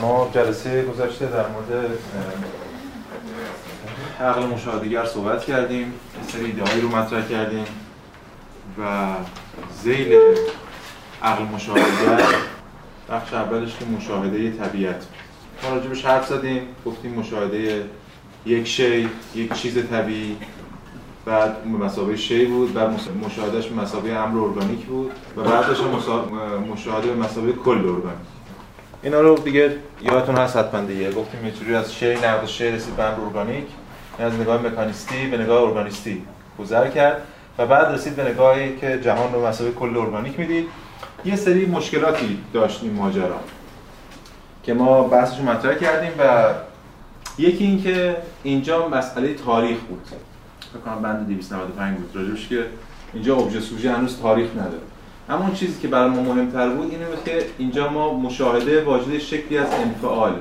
ما جلسه گذشته در مورد عقل مشاهدگر صحبت کردیم سری ایده رو مطرح کردیم و زیل عقل مشاهدگر بخش اولش که مشاهده طبیعت. ما راجبش حرف زدیم گفتیم مشاهده یک شی یک چیز طبیعی بعد مسابقه شی بود بعد مشاهدهش مسابقه امر ارگانیک بود و بعدش مشاهده مسابقه کل ارگانیک. اینا رو دیگه یادتون هست حتما دیگه. گفتیم یه از شی نقد شی رسید به امر ارگانیک. از نگاه مکانیستی به نگاه ارگانیستی گذر کرد و بعد رسید به نگاهی که جهان رو مسابقه کل ارگانیک می‌دید. یه سری مشکلاتی داشتیم ماجرا که ما بحثش مطرح کردیم و یکی این که اینجا مسئله تاریخ بود. فکر کنم بند 295 بود راجبش که اینجا ابژه سوژه هنوز تاریخ نداره. اما اون چیزی که برای ما مهمتر بود اینه که اینجا ما مشاهده واجد شکلی از انفعال.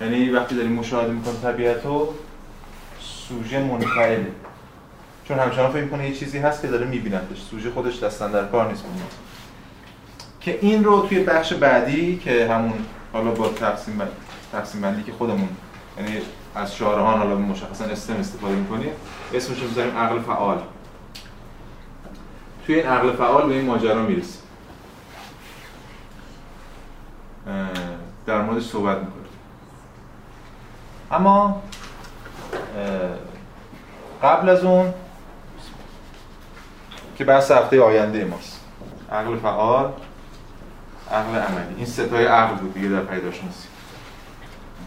یعنی وقتی داریم مشاهده می‌کنیم طبیعت رو سوژه منفعله. چون همچنان فکر کنه یه چیزی هست که داره میبیندش. سوژه خودش دستن در کار نیست بود که این رو توی بخش بعدی که همون حالا با تقسیم تقسیم بندی که خودمون یعنی از شارهان حالا مشخصا استم استفاده می‌کنیم اسمش رو بذاریم عقل فعال. توی این عقل فعال به این ماجرا می‌رسیم در موردش صحبت می‌کنیم اما قبل از اون که بحث هفته آینده ماست. عقل فعال عقل عملی. این ستای عقل بود دیگه در پیداشناسی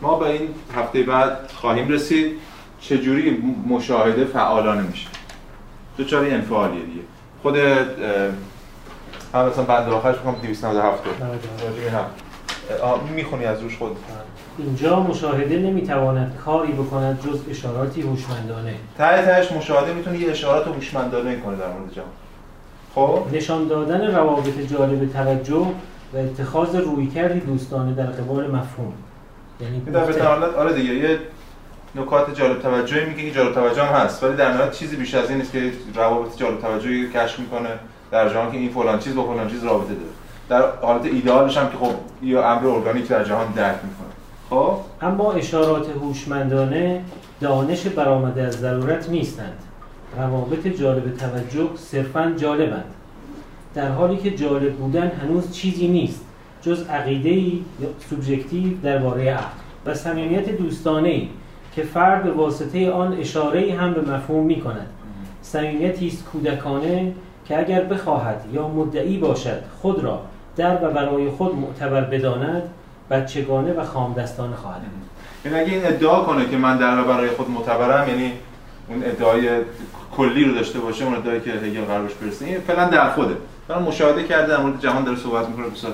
ما به این هفته بعد خواهیم رسید چجوری مشاهده فعالانه میشه. دوچاری انفعالیه دیگه. خود هم مثلا بند آخرش می‌خوام 297 می‌خونی از روش خود اینجا مشاهده نمی‌تواند کاری بکند جز اشاراتی هوشمندانه. ته تهش مشاهده می‌تونه یه اشارات هوشمندانه کنه در مورد جهان. خب؟ نشان دادن روابط جالب توجه و اتخاذ رویکردی دوستانه در قبال مفهوم. یعنی در به آره دیگه یه نکات جالب توجهی میگه که جالب توجه هم هست ولی در نهایت چیزی بیش از این نیست که روابط جالب توجهی کشف می‌کنه در جهان که این فلان چیز با فلان چیز رابطه داره. در حالت ایدئالش هم که خب یه امر ارگانیک در جهان درک می‌کنه. خب؟ اما اشارات هوشمندانه دانش برآمده از ضرورت نیستند. روابط جالب توجه صرفا جالبند. در حالی که جالب بودن هنوز چیزی نیست جز عقیده ای سوبژکتیو درباره عقل. و صمیمیت دوستانه ای که فرد به واسطه آن اشاره هم به مفهوم می کند صمیمیتی است کودکانه که اگر بخواهد یا مدعی باشد خود را در و برای خود معتبر بداند بچگانه و خامدستانه خواهد یعنی اگه این ادعا کنه که من در و برای خود معتبرم یعنی اون ادعای کلی رو داشته باشه اون ادعایی که هگل قرارش برسه این فعلا در خوده. من مشاهده کرده در مورد جهان داره صحبت می‌کنه به صورت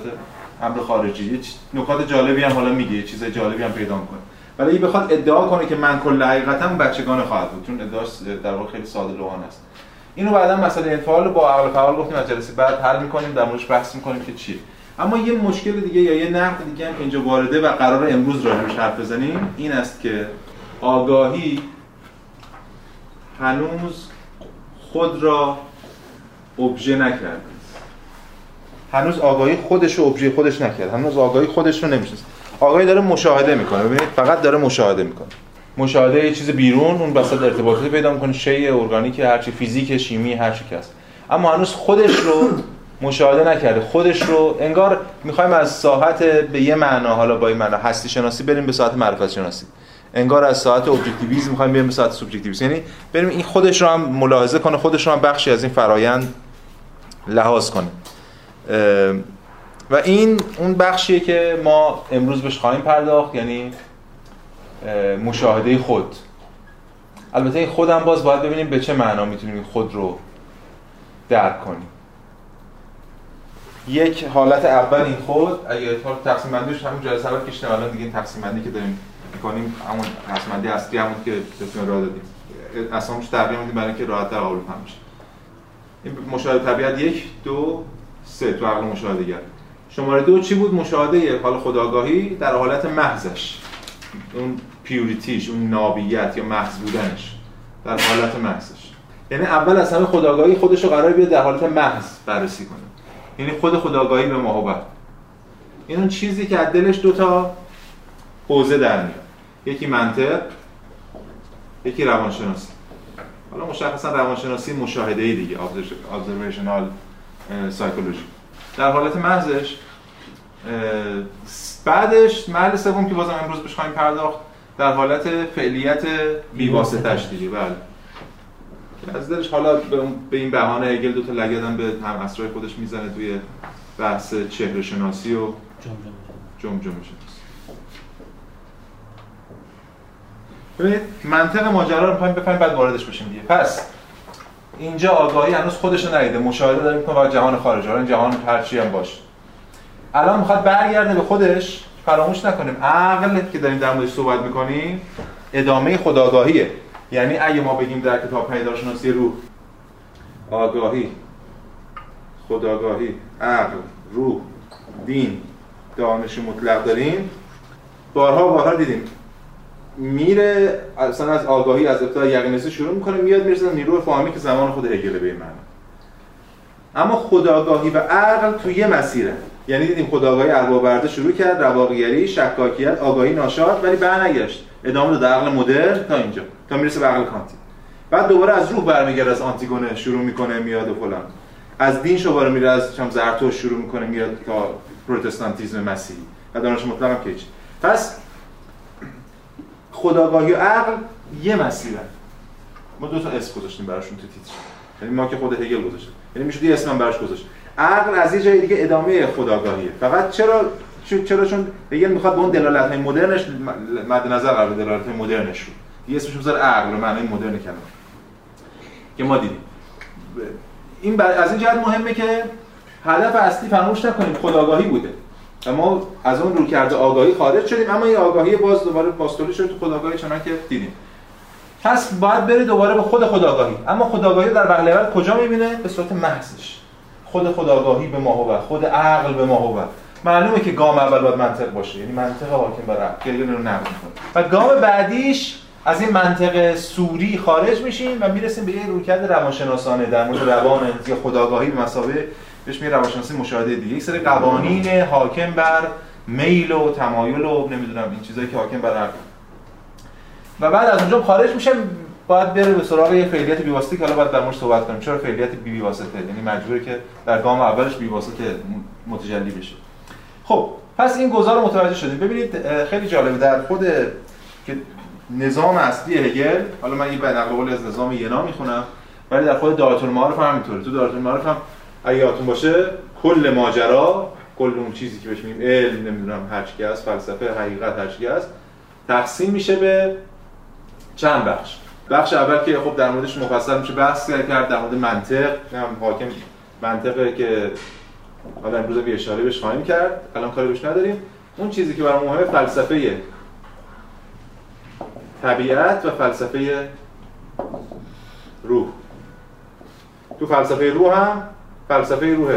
امر خارجی. نکات جالبی هم حالا میگه چیز جالبی هم پیدا می‌کنه. ولی بخواد ادعا کنه که من کل حقیقتم بچگانه خواهد بود چون ادعاش در واقع خیلی ساده لوحانه است. اینو بعدا مسئله انفعال با عقل فعال گفتیم از جلسه بعد حل می‌کنیم در موردش بحث می‌کنیم که چیه. اما یه مشکل دیگه یا یه نقد دیگه هم که اینجا وارده و قرار امروز راجعش حرف بزنیم این است که آگاهی هنوز خود را ابژه نکرده هنوز آگاهی خودش رو ابژه خودش نکرد هنوز آگاهی خودش رو نمی‌شناسه. آگاهی داره مشاهده می‌کنه. ببینید فقط داره مشاهده می‌کنه. مشاهده یه چیز بیرون اون بساط ارتباطاتی پیدا می‌کنه شی ارگانیک هرچی فیزیک شیمی هر چی هست. اما هنوز خودش رو مشاهده نکرده. خودش رو انگار می‌خوایم از ساحت به یه معنا حالا با این معنا هستی شناسی بریم به ساحت معرفت شناسی. انگار از ساعت ابجکتیویسم می‌خوایم بریم به ساعت سوبژکتیویسم یعنی بریم این خودش رو هم ملاحظه کنه خودش رو هم بخشی از این فرایند لحاظ کنه. و این اون بخشیه که ما امروز بهش خواهیم پرداخت یعنی مشاهده خود. البته این خودم باز باید ببینیم به چه معنا می‌تونیم خود رو درک کنیم. یک حالت اول این خود اگه تقسیم بندیش همون جلسه اول کشتیم الان دیگه تقسیم بندی که داریم می‌کنیم همون تقسیم بندی اصلی همون که بهتون راه دادیم. اسمش تغییر میدیم برای اینکه راحت در قابل فهم بشه. این مشاهده طبیعت یک دو سه تو عقل مشاهده شماره دو چی بود؟ مشاهده حال خداگاهی در حالت محضش. اون پیوریتیش اون نابیت یا محض بودنش در حالت محضش. یعنی اول از همه خداگاهی خودش رو قرار بیاد در حالت محض بررسی کنه. یعنی خود خداگاهی به ماهوت این اون چیزی که از دلش دوتا حوزه در میاد. یکی منطق یکی روانشناسی. حالا مشخصا روانشناسی مشاهده ای دیگه observational سایکولوژی در حالت محضش بعدش محل سوم که بازم امروز بهش خواهیم پرداخت در حالت فعلیت بیواسطش دیگه بله. از دلش حالا به این بهانه اگل دو تا لگدم به هم اسرای خودش می‌زنه توی بحث چهره شناسی و جمجمه. شناسی ببینید منطق ماجرا رو می‌خوایم بفهمیم بعد واردش بشیم دیگه. پس اینجا آگاهی هنوز خودش رو ندیده. مشاهده داره می‌کنه و جهان خارج این جهان هرچی هم باشه. الان می‌خواد برگرده به خودش. فراموش نکنیم. عقل که داریم در موردش صحبت می‌کنیم ادامه خداگاهیه. یعنی اگه ما بگیم در کتاب پیدارشناسی روح آگاهی خداگاهی عقل روح دین دانش مطلق داریم. بارها بارها دیدیم. میره اصلا از آگاهی از ابتدا یقینسی شروع می‌کنه میاد می‌رسه نیروی فاهمی که زمان خود هگل به من اما خداگاهی و عقل تو یه مسیره. یعنی دیدیم خداگاهی ارباب شروع کرد رواقیگری شکاکیت آگاهی ناشاد ولی برنگشت. ادامه داد عقل مدرن تا اینجا تا می‌رسه به عقل کانتی. بعد دوباره از روح برمیگرده از آنتیگونه شروع می‌کنه میاد و فلان. از دین شواره میره از چم زرتشت شروع می‌کنه میاد تا پروتستانتیزم مسیحی. و دانش مطلق هم پس خداگاهی و عقل یه مسیرن ما دو تا اسم گذاشتیم براشون تو تیتر. یعنی ما که خود هگل گذاشتیم. یعنی میشه یه اسم براش گذاشت عقل از یه جای دیگه ادامه خداگاهیه. فقط چرا چرا چون هگل می‌خواد به اون دلالت های مدرنش مد نظر قرار دلالت های مدرنش رو. یه اسمش می‌ذاره عقل معنی مدرن کلمه. که ما دیدیم. این از این جهت مهمه که هدف اصلی فراموش نکنیم خداگاهی بوده. و ما از اون رو کرده آگاهی خارج شدیم اما این آگاهی باز دوباره باستولی شد تو خداگاهی چنان که دیدیم. پس باید بری دوباره به خود خداگاهی اما خداگاهی در بغل کجا می‌بینه؟ به صورت محضش. خود خداگاهی به ما هو خود عقل به ما هو معلومه که گام اول باید منطق باشه یعنی منطق حاکم بر عقل. رو نقد و گام بعدیش از این منطق سوری خارج میشیم و می‌رسیم به یه رویکرد روانشناسانه در مورد روان یا خداگاهی به مسابقه بهش میگه روانشناسی مشاهده دیگه. یک سری قوانین حاکم بر میل و تمایل و نمی‌دونم این چیزایی که حاکم بر عقل و بعد از اونجا خارج میشه باید بره به سراغ یه فعالیت بیواسطه که حالا باید در موردش صحبت کنیم. چرا فعالیت بی بیواسطه؟ یعنی مجبوره که در گام اولش بیواسطه متجلی بشه. خب پس این گزار رو متوجه شدیم. ببینید خیلی جالبه. در خود که نظام اصلی هگل حالا من یه به نقل از نظام ینا می‌خونم ولی در خود دارت المعارف هم همینطوره. تو دارت المعارف هم اگه یادتون باشه کل ماجرا کل اون چیزی که بهش میگیم علم نمی‌دونم هر چی هست فلسفه حقیقت هر چی هست تقسیم میشه به چند بخش. بخش اول که خب در موردش مفصل میشه بحث کرد در مورد منطق. هم حاکم منطقه که حالا امروز به اشاره بهش خواهیم کرد. الان کاری بهش نداریم. اون چیزی که برای مهمه فلسفه طبیعت و فلسفه روح. تو فلسفه روح هم فلسفه روح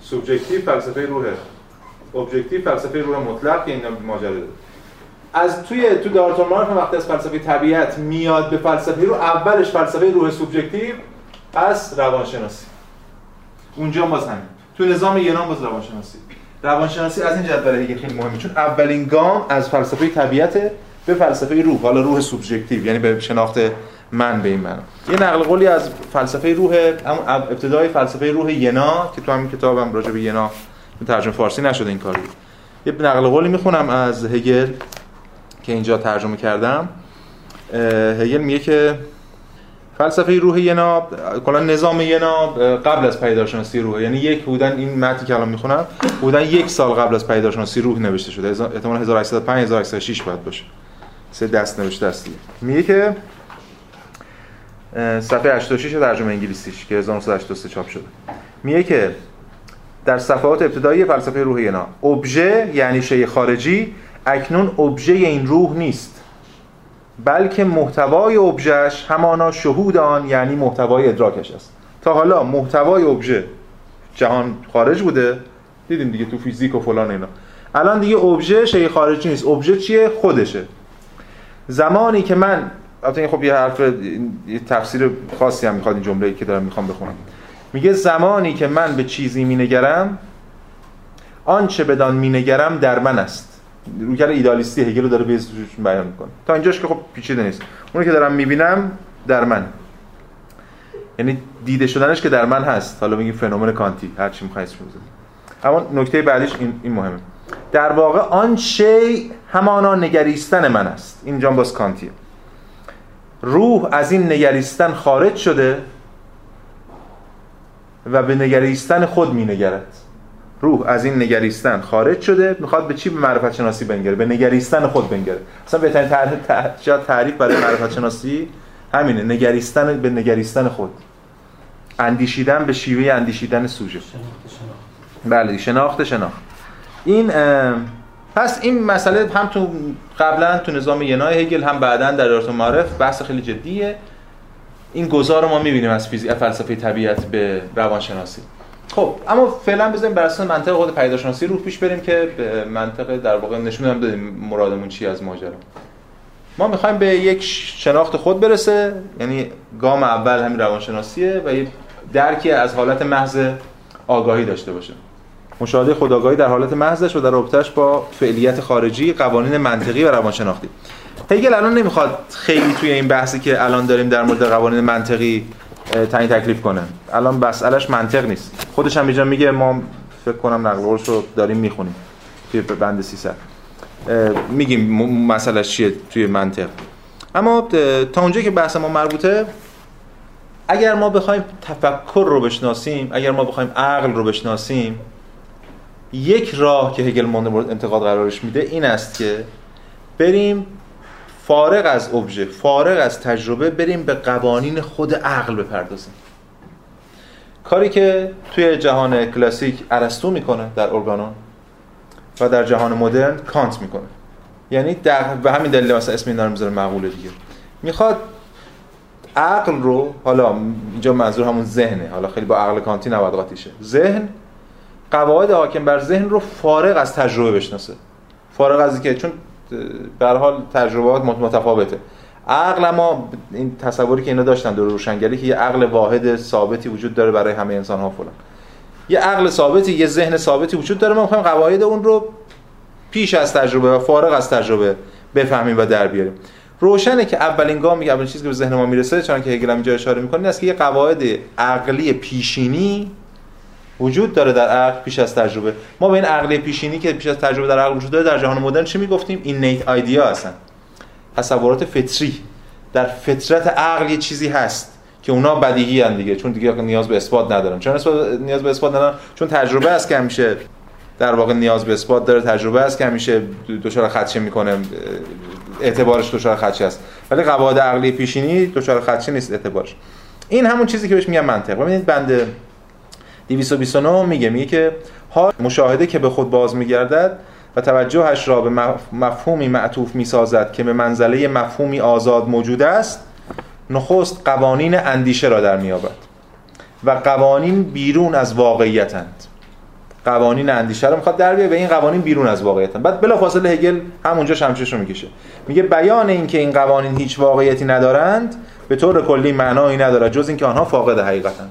سوبژکتیو فلسفه روح ابجکتیو فلسفه روح مطلق که این ماجرا از توی تو دارتون مارف وقتی از فلسفه طبیعت میاد به فلسفه روح اولش فلسفه روح سوبژکتیو پس روانشناسی. اونجا باز همین. تو نظام یونان باز روانشناسی. روانشناسی از این جهت برای خیلی مهمه چون اولین گام از فلسفه طبیعت به فلسفه روح حالا روح سوبژکتیو یعنی به شناخت من به این معنی یه نقل قولی از فلسفه روح هم ابتدای فلسفه روح ینا که تو همین کتابم راجع به ینا ترجمه فارسی نشده این کاری. یه نقل قولی می‌خونم از هگل که اینجا ترجمه کردم. هگل میگه که فلسفه روح ینا کلا نظام ینا قبل از پیدارشناسی روح یعنی یک بودن این متنی که الان می‌خونم بودن یک سال قبل از پیدارشناسی روح نوشته شده. احتمال 1805 1806 باید باشه. سه دست نوشته است میگه که صفحه 86 ترجمه انگلیسیش که 1983 چاپ شده. میگه که در صفحات ابتدایی فلسفه روح ینا ابژه یعنی شی خارجی اکنون ابژه این روح نیست. بلکه محتوای ابژهش همانا شهود آن یعنی محتوای ادراکش است. تا حالا محتوای ابژه جهان خارج بوده. دیدیم دیگه تو فیزیک و فلان اینا. الان دیگه ابژه شی خارجی نیست. ابژه چیه؟ خودشه. زمانی که من البته خب یه حرف یه تفسیر خاصی هم می‌خواد این جمله‌ای که دارم می‌خوام بخونم. میگه زمانی که من به چیزی مینگرم آنچه بدان مینگرم در من است. رویکرد ایدالیستی هگل رو داره به بیان می‌کنه. تا اینجاش که خب پیچیده نیست. اونی که دارم می‌بینم در من. یعنی دیده شدنش که در من هست. حالا میگیم فنومن کانتی هر چی می‌خوای اسم اما نکته بعدیش این, این مهمه. در واقع آن شی همانا نگریستن من است. اینجا باز کانتیه. روح از این نگریستن خارج شده و به نگریستن خود می نگرد روح از این نگریستن خارج شده می‌خواد به چی؟ به معرفت شناسی بنگره به نگریستن خود بنگره. اصلا بهترین تعریف تعریف برای معرفت شناسی همینه نگریستن به نگریستن خود. اندیشیدن به شیوه اندیشیدن سوژه. بله شناخت شناخت. این پس این مسئله هم تو قبلا تو نظام ینای هگل هم بعدا در ارتو معرف بحث خیلی جدیه. این گذار رو ما می‌بینیم از فیزیک فلسفه طبیعت به روانشناسی. خب اما فعلا بزنیم بر اساس منطق خود پیداشناسی رو پیش بریم که به منطق در واقع نشون هم مرادمون چی از ماجرا. ما می‌خوایم به یک شناخت خود برسه یعنی گام اول همین روانشناسیه و یه درکی از حالت محض آگاهی داشته باشه. مشاهده خودآگاهی در حالت محضش و در رابطهش با فعلیت خارجی قوانین منطقی و روانشناختی. هگل الان نمی‌خواد خیلی توی این بحثی که الان داریم در مورد قوانین منطقی تعیین تکلیف کنه. الان مسئلهش منطق نیست. خودش هم اینجا میگه ما فکر کنم نقل رو داریم می‌خونیم توی بند 300 میگیم مسئلهش چیه توی منطق. اما تا اونجا که بحث ما مربوطه اگر ما بخوایم تفکر رو بشناسیم اگر ما بخوایم عقل رو بشناسیم یک راه که هگل مورد انتقاد قرارش میده این است که بریم فارغ از ابژه فارغ از تجربه بریم به قوانین خود عقل بپردازیم. کاری که توی جهان کلاسیک ارسطو می‌کنه در ارگانون و در جهان مدرن کانت می‌کنه. یعنی در به همین دلیل مثلا اسم اینا رو می‌ذاره مقوله دیگه. می‌خواد عقل رو حالا اینجا منظور همون ذهنه. حالا خیلی با عقل کانتی نباید قاطیشه ذهن قواعد حاکم بر ذهن رو فارغ از تجربه بشناسه. فارغ از اینکه چون به حال تجربات متفاوته. عقل اما این تصوری که اینا داشتن در روشنگری که یه عقل واحد ثابتی وجود داره برای همه انسان ها فلان. یه عقل ثابتی یه ذهن ثابتی وجود داره. ما می‌خوایم قواعد اون رو پیش از تجربه و فارغ از تجربه بفهمیم و در بیاریم. روشنه که اولین گام میگه اولین چیزی که به ذهن ما می‌رسه چون که هگل اینجا اشاره می‌کنه است که یه قواعد عقلی پیشینی وجود داره در عقل پیش از تجربه. ما به این عقل پیشینی که پیش از تجربه در عقل وجود داره در جهان مدرن چی می‌گفتیم؟ این نیت آیدیا هستن. تصورات فطری. در فطرت عقل یه چیزی هست که اونا بدیهی هن دیگه چون دیگه نیاز به اثبات ندارن. چون نیاز به اثبات ندارن؟ چون تجربه است که همیشه در واقع نیاز به اثبات داره تجربه است که همیشه دچار خدشه می‌کنه اعتبارش دچار خدشه است. ولی قواعد عقلی پیشینی دچار خدشه نیست اعتبارش. این همون چیزی که بهش میگم منطق. ببینید بند 229 میگه میگه که ها مشاهده که به خود باز میگردد و توجهش را به مفهومی معطوف می‌سازد که به منزله مفهومی آزاد موجود است نخست قوانین اندیشه را در میابد و قوانین بیرون از واقعیتند. قوانین اندیشه رو می‌خواد در بیاره و این قوانین بیرون از واقعیتند. بعد بلافاصله هگل همونجا شمشش رو می‌کشه. میگه بیان اینکه این قوانین هیچ واقعیتی ندارند به طور کلی معنایی ندارد جز اینکه آنها فاقد حقیقتند.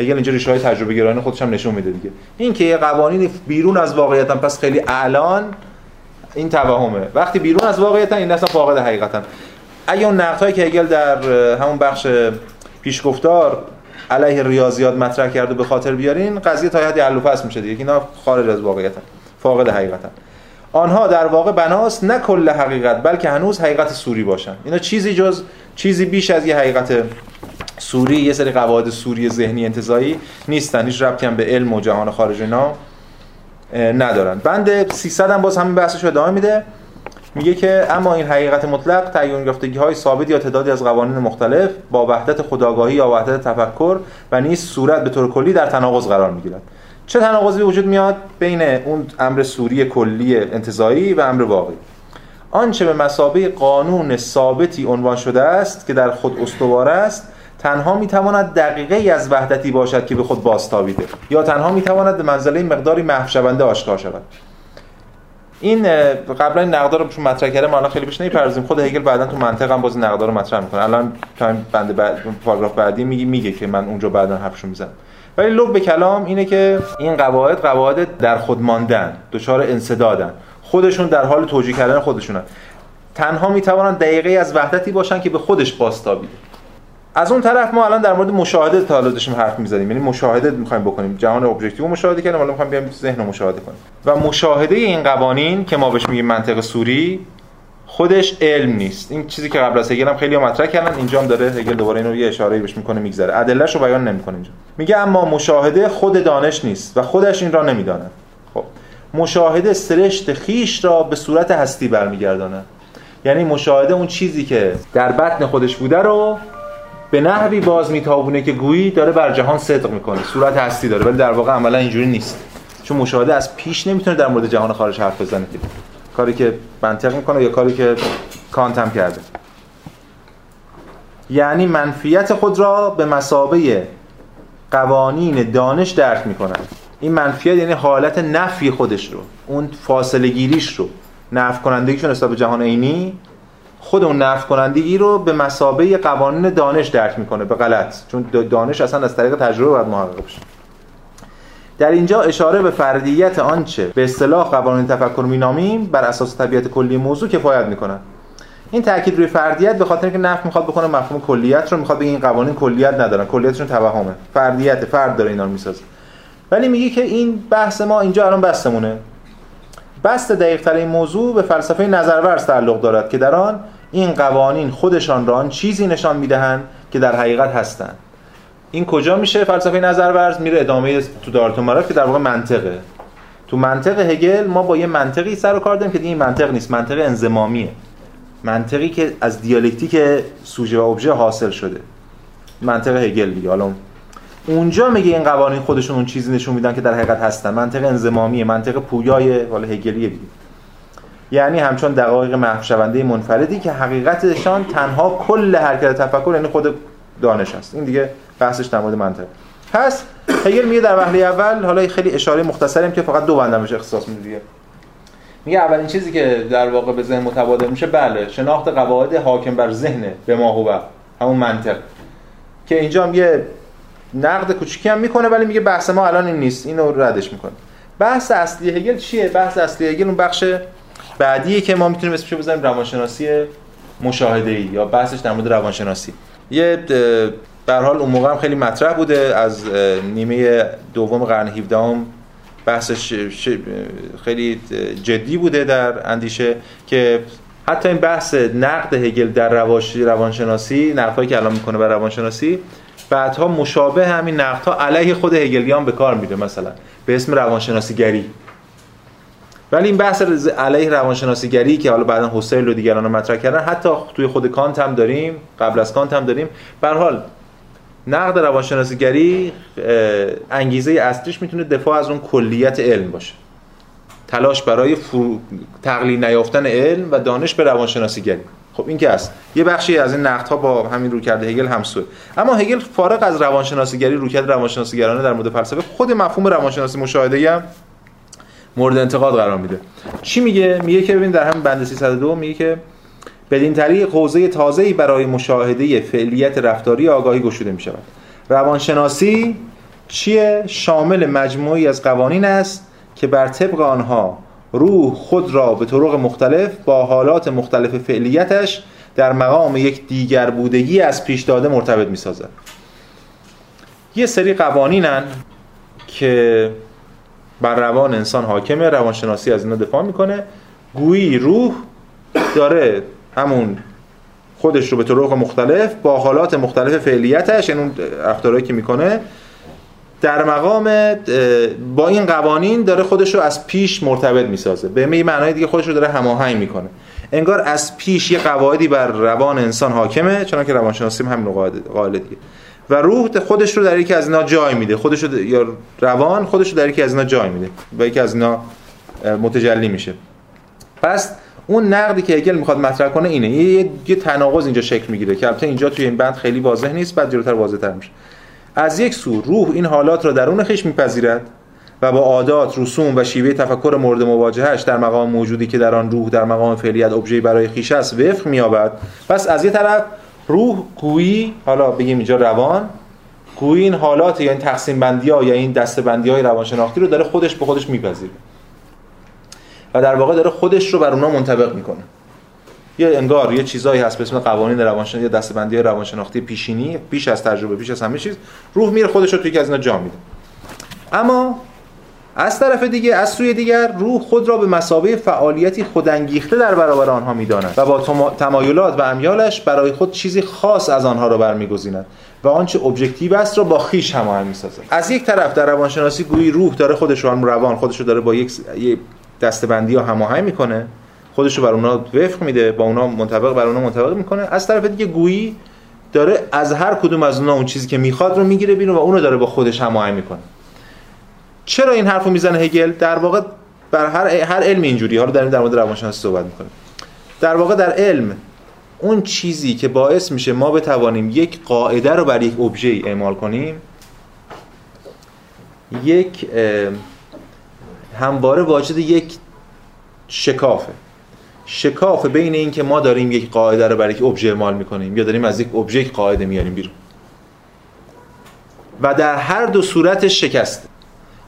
هگل اینجا ریشه های تجربه گرایانه خودش هم نشون میده دیگه. این که یه قوانین بیرون از واقعیتن پس خیلی الان این توهمه. وقتی بیرون از واقعیتن این اصلا فاقد حقیقتن. اگه اون نقدهایی که هگل در همون بخش پیشگفتار علیه ریاضیات مطرح کرده به خاطر بیارین قضیه تا حدی حل میشه دیگه اینا خارج از واقعیتن. فاقد حقیقتن. آنها در واقع بناست نه کل حقیقت بلکه هنوز حقیقت سوری باشن. اینا چیزی جز چیزی بیش از یه حقیقت سوری یه سری قواعد سوری ذهنی انتزاعی نیستن هیچ ربطی هم به علم و جهان خارج اینا ندارن. بند 300 هم باز همین بحثش ادامه میده. میگه که اما این حقیقت مطلق تعیین یافتگی های ثابت یا تعدادی از قوانین مختلف با وحدت خداگاهی یا وحدت تفکر و نیز صورت به طور کلی در تناقض قرار می‌گیرد. چه تناقضی وجود میاد؟ بین اون امر سوری کلی انتزاعی و امر واقعی. آنچه به مسابه قانون ثابتی عنوان شده است که در خود استوار است تنها می‌تواند دقیقه ای از وحدتی باشد که به خود بازتابیده. یا تنها می‌تواند به منزله مقداری محو آشکار شود. این قبلا این نقدار رو چون مطرح کرده ما الان خیلی بهش نمی‌پردازیم. خود هگل بعدا تو منطق هم باز نقدار رو مطرح می‌کنه. الان تا بند بعد پاراگراف بعدی میگه میگه که من اونجا بعدا حرفشو می‌زنم. ولی لب کلام اینه که این قواعد قواعد در خود ماندن دچار انسدادن خودشون در حال توجیه کردن خودشونن. تنها می‌توانند دقیقه از وحدتی باشن که به خودش بازتابیده از اون طرف ما الان در مورد مشاهده تا حالا داشتیم حرف می‌زدیم. یعنی مشاهده می‌خوایم بکنیم. جهان objective مشاهده کنیم حالا می‌خوایم بیایم ذهن رو مشاهده کنیم. و مشاهده این قوانین که ما بهش میگیم منطق سوری خودش علم نیست. این چیزی که قبل از هگل هم خیلی مطرح کردن اینجا هم داره هگل دوباره اینو یه اشاره بهش می‌کنه میگذره. ادلهش رو بیان نمی‌کنه اینجا. میگه اما مشاهده خود دانش نیست و خودش این را نمی‌داند. خب مشاهده سرشت خیش را به صورت هستی برمیگرداند. یعنی مشاهده اون چیزی که در بطن خودش بوده رو به نحوی باز میتابونه که گویی داره بر جهان صدق می‌کنه. صورت هستی داره ولی در واقع عملا اینجوری نیست. چون مشاهده از پیش نمی‌تونه در مورد جهان خارج حرف بزنه. کاری که منطق می‌کنه یا کاری که کانت هم کرده. یعنی منفیت خود را به مسابه قوانین دانش درک می‌کنن این منفیت یعنی حالت نفی خودش رو اون فاصله گیریش رو. نفی کنندگیشون به جهان عینی خود اون نفی کنندگی رو به مسابه قوانین دانش درک می‌کنه به غلط. چون دانش اصلا از طریق تجربه باید محقق بشه. در اینجا اشاره به فردیت آنچه به اصطلاح قوانین تفکر مینامیم بر اساس طبیعت کلی موضوع کفایت می‌کنن این تاکید روی فردیت به خاطر اینکه نفی می‌خواد بکنه مفهوم کلیت رو می‌خواد بگه این قوانین کلیت ندارن. کلیتشون توهمه. فردیت فرد داره اینا رو می‌سازه. ولی میگه که این بحث ما اینجا الان بحثمونه بسط دقیق این موضوع به فلسفه نظرورز تعلق دارد که در آن این قوانین خودشان را آن چیزی نشان می‌دهند که در حقیقت هستند. این کجا میشه فلسفه نظرورز؟ میره ادامه تو دارتون معرف که در واقع منطقه. تو منطق هگل ما با یه منطقی سر و کار داریم که این منطق نیست. منطق انزمامیه. منطقی که از دیالکتیک سوژه و ابژه حاصل شده. منطق هگل دیگه. حالا اونجا میگه این قوانین خودشون اون چیزی نشون میدن که در حقیقت هستن. منطق انزمامیه منطق پویای والا هگلیه دیگه. یعنی همچون دقایق محو شونده منفردی که حقیقتشان تنها کل حرکت تفکر یعنی خود دانش است این دیگه بحثش در مورد منطق. پس هگل میگه در وهله اول حالا خیلی اشاره مختصریم که فقط دو بندم بهش اختصاص میده دیگه. میگه اولین چیزی که در واقع به ذهن متبادر میشه بله شناخت قواعد حاکم بر ذهن به ما هو همون منطق. که اینجا هم یه نقد کوچیکی هم می‌کنه ولی میگه بحث ما الان این نیست. اینو ردش می‌کنه. بحث اصلی هگل چیه؟ بحث اصلی هگل اون بخش بعدیه که ما می‌تونیم اسمش بزنیم روانشناسی مشاهده ای یا بحثش در مورد روانشناسی. یه در حال اون موقع هم خیلی مطرح بوده. از نیمه دوم قرن 17 هم بحثش خیلی جدی بوده در اندیشه که حتی این بحث نقد هگل در روانشناسی نقدهایی که الان می‌کنه بر روانشناسی بعدها مشابه همین نقدها علیه خود هگلیان به کار میره مثلا. به اسم روانشناسی گری ولی این بحث علیه روانشناسی گری که حالا بعدا حسین و دیگران رو مطرح کردن حتی توی خود کانت هم داریم قبل از کانت هم داریم. به حال نقد روانشناسی گری انگیزه اصلیش می‌تونه دفاع از اون کلیت علم باشه. تلاش برای فرو... تقلیل نیافتن علم و دانش به روانشناسی گری خب این که است یه بخشی از این نقدها با همین روکرد هگل همسوه اما هگل فارغ از روانشناسیگری روکرد روانشناسیگرانه در مورد فلسفه خود مفهوم روانشناسی مشاهده‌ای هم مورد انتقاد قرار میده. چی میگه؟ میگه که ببین در همین بند 302 میگه که بدین طریق حوزه تازه‌ای برای مشاهده فعلیت رفتاری آگاهی گشوده می شود روانشناسی چیه؟ شامل مجموعی از قوانین است که بر طبق آنها روح خود را به طرق مختلف با حالات مختلف فعلیتش در مقام یک دیگر بودگی از پیش داده مرتبط می سازد یه سری قوانینن که بر روان انسان حاکمه روانشناسی از اینا دفاع می‌کنه. گویی روح داره همون خودش رو به طرق مختلف با حالات مختلف فعلیتش یعنی اون که می‌کنه در مقام با این قوانین داره خودش رو از پیش مرتبط می‌سازه. به می معنای دیگه خودش رو داره هماهنگ می‌کنه. انگار از پیش یه قواعدی بر روان انسان حاکمه چون که روانشناسی هم قاعده دیگه. و روح خودش رو در یکی از اینا جای میده. خودش رو یا روان خودش رو در یکی از اینا جای میده و یکی از اینا متجلی میشه. پس اون نقدی که هگل می‌خواد مطرح کنه اینه. یه, یه تناقض اینجا شکل می‌گیره که البته اینجا توی این بند خیلی واضح نیست بعد جلوتر واضح تر میشه. از یک سو روح این حالات را درون خیش میپذیرد و با عادات، رسوم و شیوه تفکر مورد مواجهش در مقام موجودی که در آن روح در مقام فعلیت ابژه برای خیش است وفق مییابد. پس از یه طرف روح گویی حالا بگیم اینجا روان گویی این حالات یا این تقسیم بندی ها یا این دسته بندی های روانشناختی رو داره خودش به خودش میپذیره. و در واقع داره خودش رو بر اونها منطبق می‌کنه. یه انگار یه چیزایی هست به اسم قوانین روانشناختی یا دسته‌بندی روانشناختی پیشینی پیش از تجربه پیش از همه چیز روح میره خودش رو توی از اینا جا میده. اما از طرف دیگه از سوی دیگر روح خود را به مسابه فعالیتی خودانگیخته در برابر آنها می‌داند و با تمایلات و امیالش برای خود چیزی خاص از آنها را برمیگزیند و آنچه ابجکتیو است را با خیش هماهنگ می‌سازد. از یک طرف در روانشناسی گویی روح داره خودش رو روان خودش رو داره با یک دستبندی هماهنگ می‌کنه. خودش رو بر اونا وفق میده با اونا منطبق بر اونا منطبق می‌کنه. از طرف دیگه گویی داره از هر کدوم از اونا اون چیزی که می‌خواد رو می‌گیره بیرون و اونو داره با خودش هماهنگ می‌کنه. چرا این حرفو می‌زنه هگل؟ در واقع بر هر هر علم اینجوری. حالا داریم در مورد روانشناسی صحبت می‌کنیم. در واقع در علم اون چیزی که باعث میشه ما بتوانیم یک قاعده رو بر یک ابژه اعمال کنیم یک همواره واجد یک شکافه. شکاف بین این که ما داریم یک قاعده رو برای یک ابژه اعمال می‌کنیم یا داریم از یک ابژه قاعده میاریم بیرون. و در هر دو صورت شکست.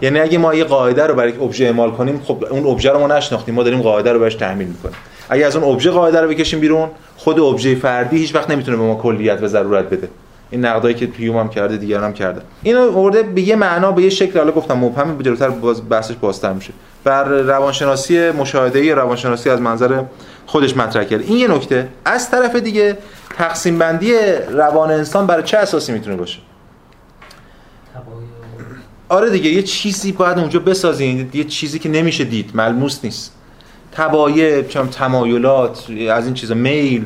یعنی اگه ما یه قاعده رو برای یک ابژه اعمال کنیم خب اون ابژه رو ما نشناختیم ما داریم قاعده رو بهش تحمیل می‌کنیم. اگه از اون ابژه قاعده رو بکشیم بیرون خود ابژه فردی هیچ وقت نمی‌تونه به ما کلیت و ضرورت بده. این نقدایی که پیوم هم کرده دیگران هم کرده اینو ورده به یه معنا به یه شکل حالا گفتم مبهم به باز بحثش بازتر میشه. بر روانشناسی مشاهده روانشناسی از منظر خودش مطرح کرده این یه نکته. از طرف دیگه تقسیم بندی روان انسان برای چه اساسی می‌تونه باشه؟ آره دیگه یه چیزی باید اونجا بسازین. یه چیزی که نمیشه دید. ملموس نیست. تبایع چم تمایلات از این چیزا. میل.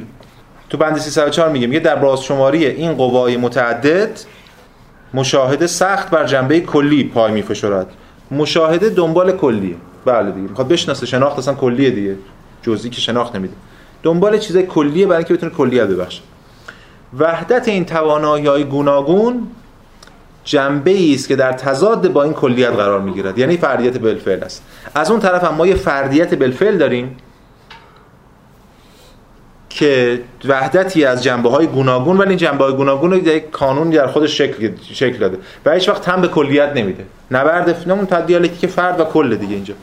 تو بند 304 میگه میگه در باز شماری این قوای متعدد مشاهده سخت بر جنبه کلی پای میفشرد مشاهده دنبال کلیه. بله دیگه. می‌خواد بشناسه. شناخت اصلا کلیه دیگه. جزئی که شناخت نمیده. دنبال چیزای کلیه برای اینکه بتونه کلیت ببخشه. وحدت این توانایی های گوناگون جنبه است که در تضاد با این کلیت قرار می‌گیرد. یعنی فردیت بالفعل است. از اون طرف هم ما یه فردیت بالفعل داریم. که وحدتی از جنبه های گوناگون ولی این جنبه های گوناگون رو یک کانون در خودش شکل شکل داده. و هیچ وقت هم به کلیت نمیده. نبرد نمون که فرد و کل دیگه اینجا.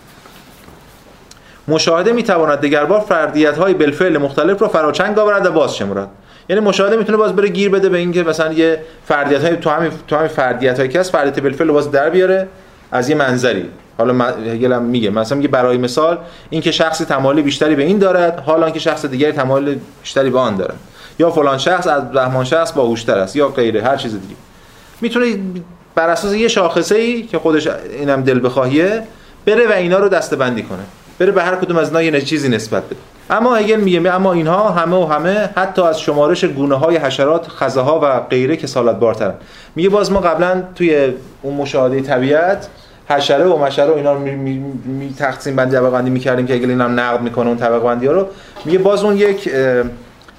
مشاهده می‌تواند دگربار فردیت های بالفعل مختلف رو فراچنگ آورد و باز شمرد. یعنی مشاهده می‌تونه باز بره گیر بده به اینکه مثلا یه فردیت های تو همین تو همین فردیت هایی که هست فردیت بالفعل باز در بیاره. از یه منظری. حالا هگل هم میگه. مثلا میگه برای مثال اینکه شخصی تمایل بیشتری به این دارد حالا که شخص دیگری تمایل بیشتری به آن دارد. یا فلان شخص از بهمان شخص باهوشتر است یا غیره هر چیز دیگه. می‌تونه بر اساس یه شاخصه ای که خودش اینم دل بخواهیه بره و اینا رو دسته بندی کنه. بره به هر کدوم از اینا یه چیزی نسبت بده. اما هگل میگه اما اینها همه و همه حتی از شمارش گونه های حشرات خزه ها و غیره که سالت بارترن. میگه باز ما قبلا توی اون مشاهده طبیعت حشره و مشره و اینا رو می, می, می تقسیم بندی طبقه بندی می‌کردیم که اگه هم نقد می‌کنه اون طبقه بندی ها رو. میگه باز اون یک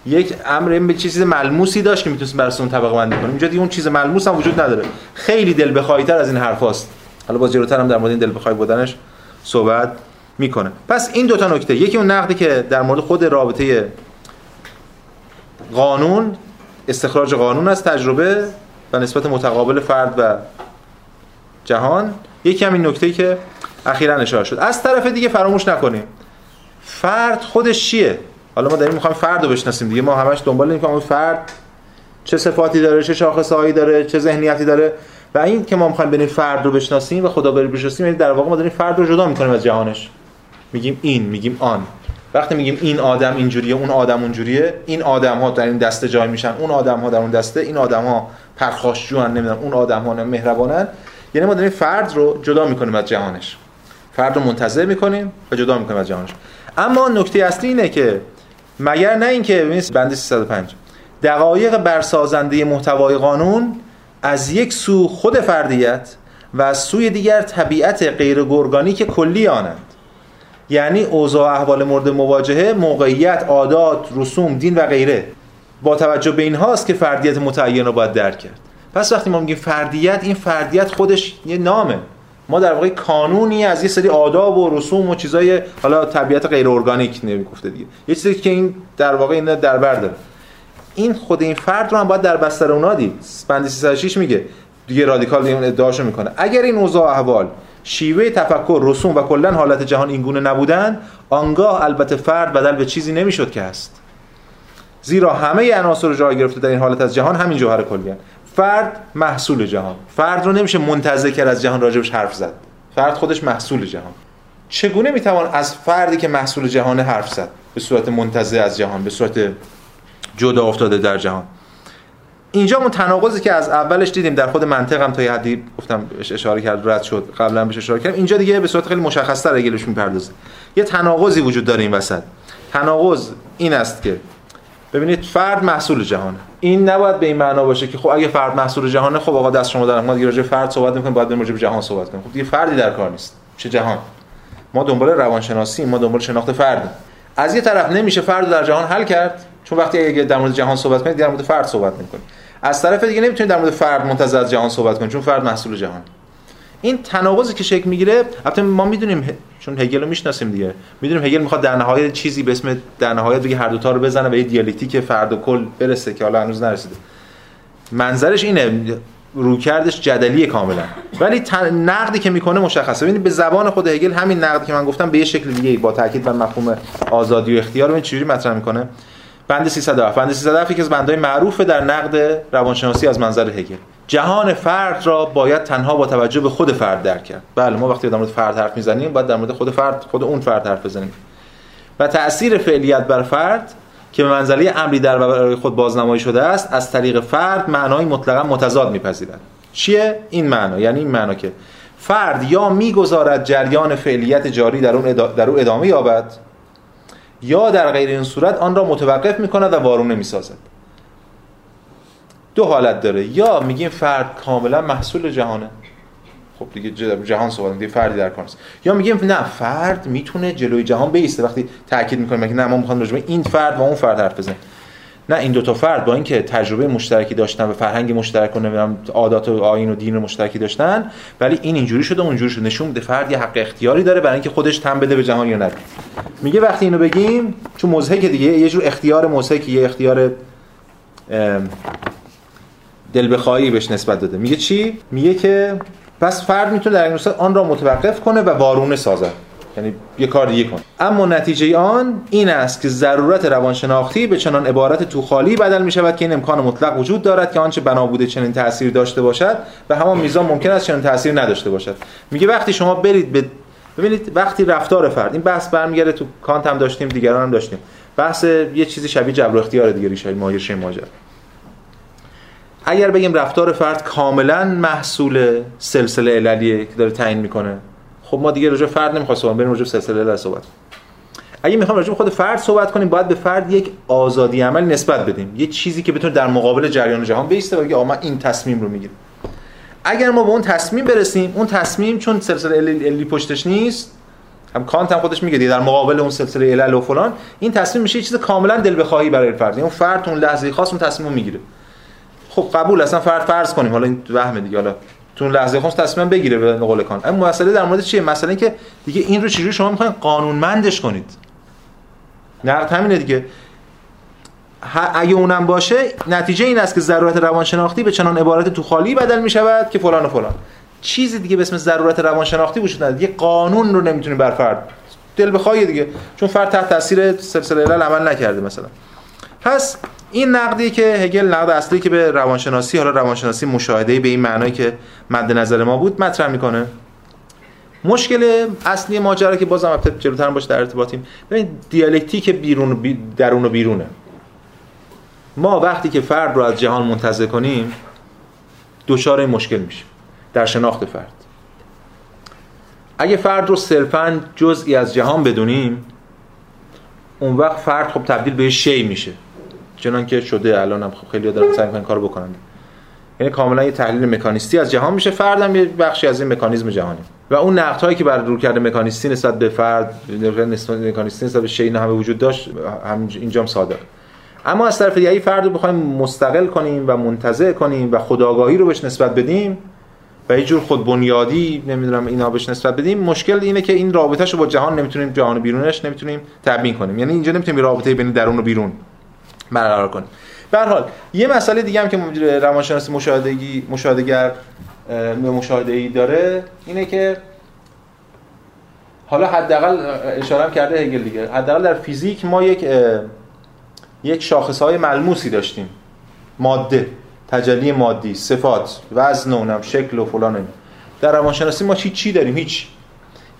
یک امر به چیز ملموسی داشت که می‌تونست برای اون طبقه بندی کنیم. اینجا دیگه اون چیز ملموس هم وجود نداره. خیلی دل بخواهی‌تر از این حرفاست. حالا باز جلوتر هم در مورد این دل بخوای بودنش صحبت می‌کنه. پس این دو تا نکته یکی اون نقدی که در مورد خود رابطه قانون استخراج قانون از تجربه و نسبت متقابل فرد و جهان. یکی هم این نکته که اخیرا اشاره شد. از طرف دیگه فراموش نکنیم فرد خودش چیه؟ حالا ما داریم می‌خوایم فرد رو بشناسیم دیگه. ما همش دنبال این اون فرد چه صفاتی داره چه شاخصهایی داره چه ذهنیتی داره. و این که ما می‌خوایم بریم فرد رو بشناسیم و خدا بری بشناسیم یعنی در واقع ما داریم فرد رو جدا می‌کنیم از جهانش. میگیم این میگیم آن. وقتی میگیم این آدم اینجوریه اون آدم اونجوریه این آدم ها در این دسته جای میشن اون آدم ها در اون دسته این آدم ها پرخاشجوان نمی‌دونم اون آدم ها مهربانن. یعنی ما داریم فرد رو جدا می‌کنیم از جهانش. فرد رو منتزع می‌کنیم و جدا می‌کنیم از جهانش. اما نکته اصلی اینه که مگر نه اینکه ببینید بند 305 دقایق برسازنده محتوای قانون از یک سو خود فردیت و از سوی دیگر طبیعت غیر ارگانیک کلی آنند. یعنی اوضاع احوال مورد مواجهه موقعیت عادات رسوم دین و غیره. با توجه به این هاست که فردیت متعین رو باید درک کرد. پس وقتی ما میگیم فردیت این فردیت خودش یه نامه. ما در واقع کانونی از یه سری آداب و رسوم و چیزای حالا طبیعت غیر ارگانیک نمی‌گفته دیگه. یه چیزی که این در واقع این در بر داره. این خود این فرد رو هم باید در بستر اونا دید. بند 306 میگه. دیگه رادیکال این ادعاشو می‌کنه. اگر این اوضاع احوال شیوه تفکر رسوم و کلا حالت جهان اینگونه نبودن آنگاه البته فرد بدل به چیزی نمی‌شد که هست. زیرا همه عناصر جای گرفته در این حالت از جهان همین جوهر کلی فرد محصول جهان. فرد رو نمیشه منتزه کرد از جهان راجبش حرف زد. فرد خودش محصول جهان. چگونه می‌توان از فردی که محصول جهان حرف زد به صورت منتزه از جهان به صورت جدا افتاده در جهان؟ اینجا اون تناقضی که از اولش دیدیم در خود منطق هم تا یه حدی گفتم اشاره کرد رد شد. قبلا بهش اشاره کردم. اینجا دیگه به صورت خیلی مشخص‌تر اگلش می‌پردازه. یه تناقضی وجود داره این وسط. تناقض این است که ببینید فرد محصول جهانه. این نباید به این معنا باشه که خب اگه فرد محصول جهانه خب آقا دست شما در ما دیگه راجع فرد صحبت می‌کنیم باید راجع به جهان صحبت کنیم. خب دیگه فردی در کار نیست. چه جهان؟ ما دنبال روانشناسی ما دنبال شناخت فرد از یه طرف نمیشه فرد در جهان حل کرد چون وقتی اگه در مورد جهان صحبت کنید در مورد فرد صحبت می‌کنید. از طرف دیگه نمی‌تونید در مورد فرد منتظر از جهان صحبت کنید چون فرد محصول جهان این تناقضی که شکل می‌گیره البته ما می‌دونیم چون هگل رو می‌شناسیم دیگه. می‌دونیم هگل می‌خواد در نهایت چیزی به اسم در نهایت بگه هر دو تا رو بزنه و یه دیالکتیک فرد و کل برسه که حالا هنوز نرسیده. منظرش اینه روکردش جدلی کاملا. ولی نقدی که می‌کنه مشخصه. ببینید به زبان خود هگل همین نقدی که من گفتم به یه شکل دیگه با تاکید بر مفهوم آزادی و اختیار رو چجوری مطرح می‌کنه. بند 307 بند 307 یکی از بندهای معروف در نقد روانشناسی از منظر هگل. جهان فرد را باید تنها با توجه به خود فرد درک کرد. بله ما وقتی در مورد فرد حرف می‌زنیم باید در مورد خود فرد خود اون فرد حرف بزنیم. و تأثیر فعلیت بر فرد که به منزله امری در برای خود بازنمایی شده است از طریق فرد معنای مطلقا متضاد میپذیرد. چیه؟ این معنا. یعنی این معنا که فرد یا می‌گذارد جریان فعلیت جاری در اون در او ادامه یابد یا در غیر این صورت آن را متوقف می‌کند و وارونه می‌سازد دو حالت داره. یا میگیم فرد کاملا محصول جهانه. خب دیگه جهان صحبت دیگه فردی در کار یا میگیم نه فرد می‌تونه جلوی جهان بیسته. وقتی تاکید می‌کنیم میگه نه ما می‌خوام راجع این فرد و اون فرد حرف بزنیم. نه این دو تا فرد با اینکه تجربه مشترکی داشتن و فرهنگ مشترک و نمی‌دونم عادات و آیین و دین مشترکی داشتن ولی این اینجوری شده اونجوری شده. نشون میده فرد یه حق اختیاری داره برای اینکه خودش تن بده به جهان یا نه. میگه وقتی اینو بگیم چون مزهک دیگه یه جور اختیار مزهک یه اختیار دل بخواهی بهش نسبت داده. میگه چی؟ میگه که پس فرد می‌تونه در این آن را متوقف کنه و وارونه سازد یعنی یه کار دیگه کن. اما نتیجه آن این است که ضرورت روانشناختی به چنان عبارت تو خالی بدل می شود که این امکان مطلق وجود دارد که آنچه بنا بوده چنین تاثیر داشته باشد و همان میزان ممکن است چنین تاثیر نداشته باشد. میگه وقتی شما برید به ببینید وقتی رفتار فرد این بحث برمیگرده تو کانت هم داشتیم دیگران هم داشتیم. بحث یه چیزی شبیه جبر اختیار دیگه ریشه ماهیشه ماجرا. اگر بگیم رفتار فرد کاملا محصول سلسله عللیه که داره تعیین می‌کنه خب ما دیگه راجع فرد نمی‌خوایم صحبت بریم راجع سلسله علل صحبت اگه می‌خوام راجع خود فرد صحبت کنیم باید به فرد یک آزادی عمل نسبت بدیم یه چیزی که بتونه در مقابل جریان جهان بیسته و بگه آقا این تصمیم رو می‌گیرم. اگر ما به اون تصمیم برسیم اون تصمیم چون سلسله علی پشتش نیست هم کانت هم خودش میگه در مقابل اون سلسله علل و فلان این تصمیم میشه یه چیز کاملا دل بخواهی برای فرد. یعنی اون فرد اون لحظه خاص اون تصمیم می‌گیره. خب قبول اصلا فرد فرض کنیم. حالا این وهمه دیگه. حالا تو لحظه خاص تصمیم بگیره به قول کان. اما مسئله در مورد چیه؟ مسئله این که دیگه این رو چجوری شما می‌خواین قانونمندش کنید؟ نقد همینه دیگه. اگه اونم باشه نتیجه این است که ضرورت روانشناختی به چنان عبارت تو خالی بدل می شود که فلان و فلان. چیزی دیگه به اسم ضرورت روانشناختی وجود نداره. دیگه قانون رو نمی‌تونیم بر فرد دل بخوای دیگه. چون فرد تحت تاثیر سلسله علل عمل نکرده مثلا. پس این نقدی که هگل نقد اصلی که به روانشناسی حالا روانشناسی مشاهده به این معنایی که مد نظر ما بود مطرح می‌کنه. مشکل اصلی ماجرا که بازم البته جلوتر باش در ارتباطیم. ببین دیالکتیک بیرون بی درون و بیرونه. ما وقتی که فرد رو از جهان منتزع کنیم دچار مشکل میشیم. در شناخت فرد. اگه فرد رو صرفا جزئی از جهان بدونیم اون وقت فرد خب تبدیل به شی میشه. چنان که شده الان هم خب خیلی دارن سعی می‌کنن کارو بکنن یعنی کاملا یه تحلیل مکانیستی از جهان میشه فردم یه بخشی از این مکانیزم جهانی و اون نقد که بر رو کرده مکانیستی نسبت به فرد نسبت مکانیستی نسبت به شی همه وجود داشت هم اینجام صادق. اما از طرف دیگه فرد رو بخوایم مستقل کنیم و منتزع کنیم و خداگاهی رو بهش نسبت بدیم و یه جور خود بنیادی نمی‌دونم اینا بهش نسبت بدیم مشکل اینه که این رابطهشو با جهان نمی‌تونیم جهان بیرونش نمی‌تونیم تبیین کنیم. یعنی اینجا نمی‌تونیم رابطه بین درون و بیرون برقرار کنیم به حال یه مسئله دیگه هم که روانشناسی مشاهدگی مشاهدهگر مشاهده ای داره اینه که حالا حداقل اشاره کرده هگل دیگه حداقل در فیزیک ما یک یک شاخص های ملموسی داشتیم. ماده تجلی مادی صفات وزن و شکل و فلان در روانشناسی ما چی چی داریم هیچ.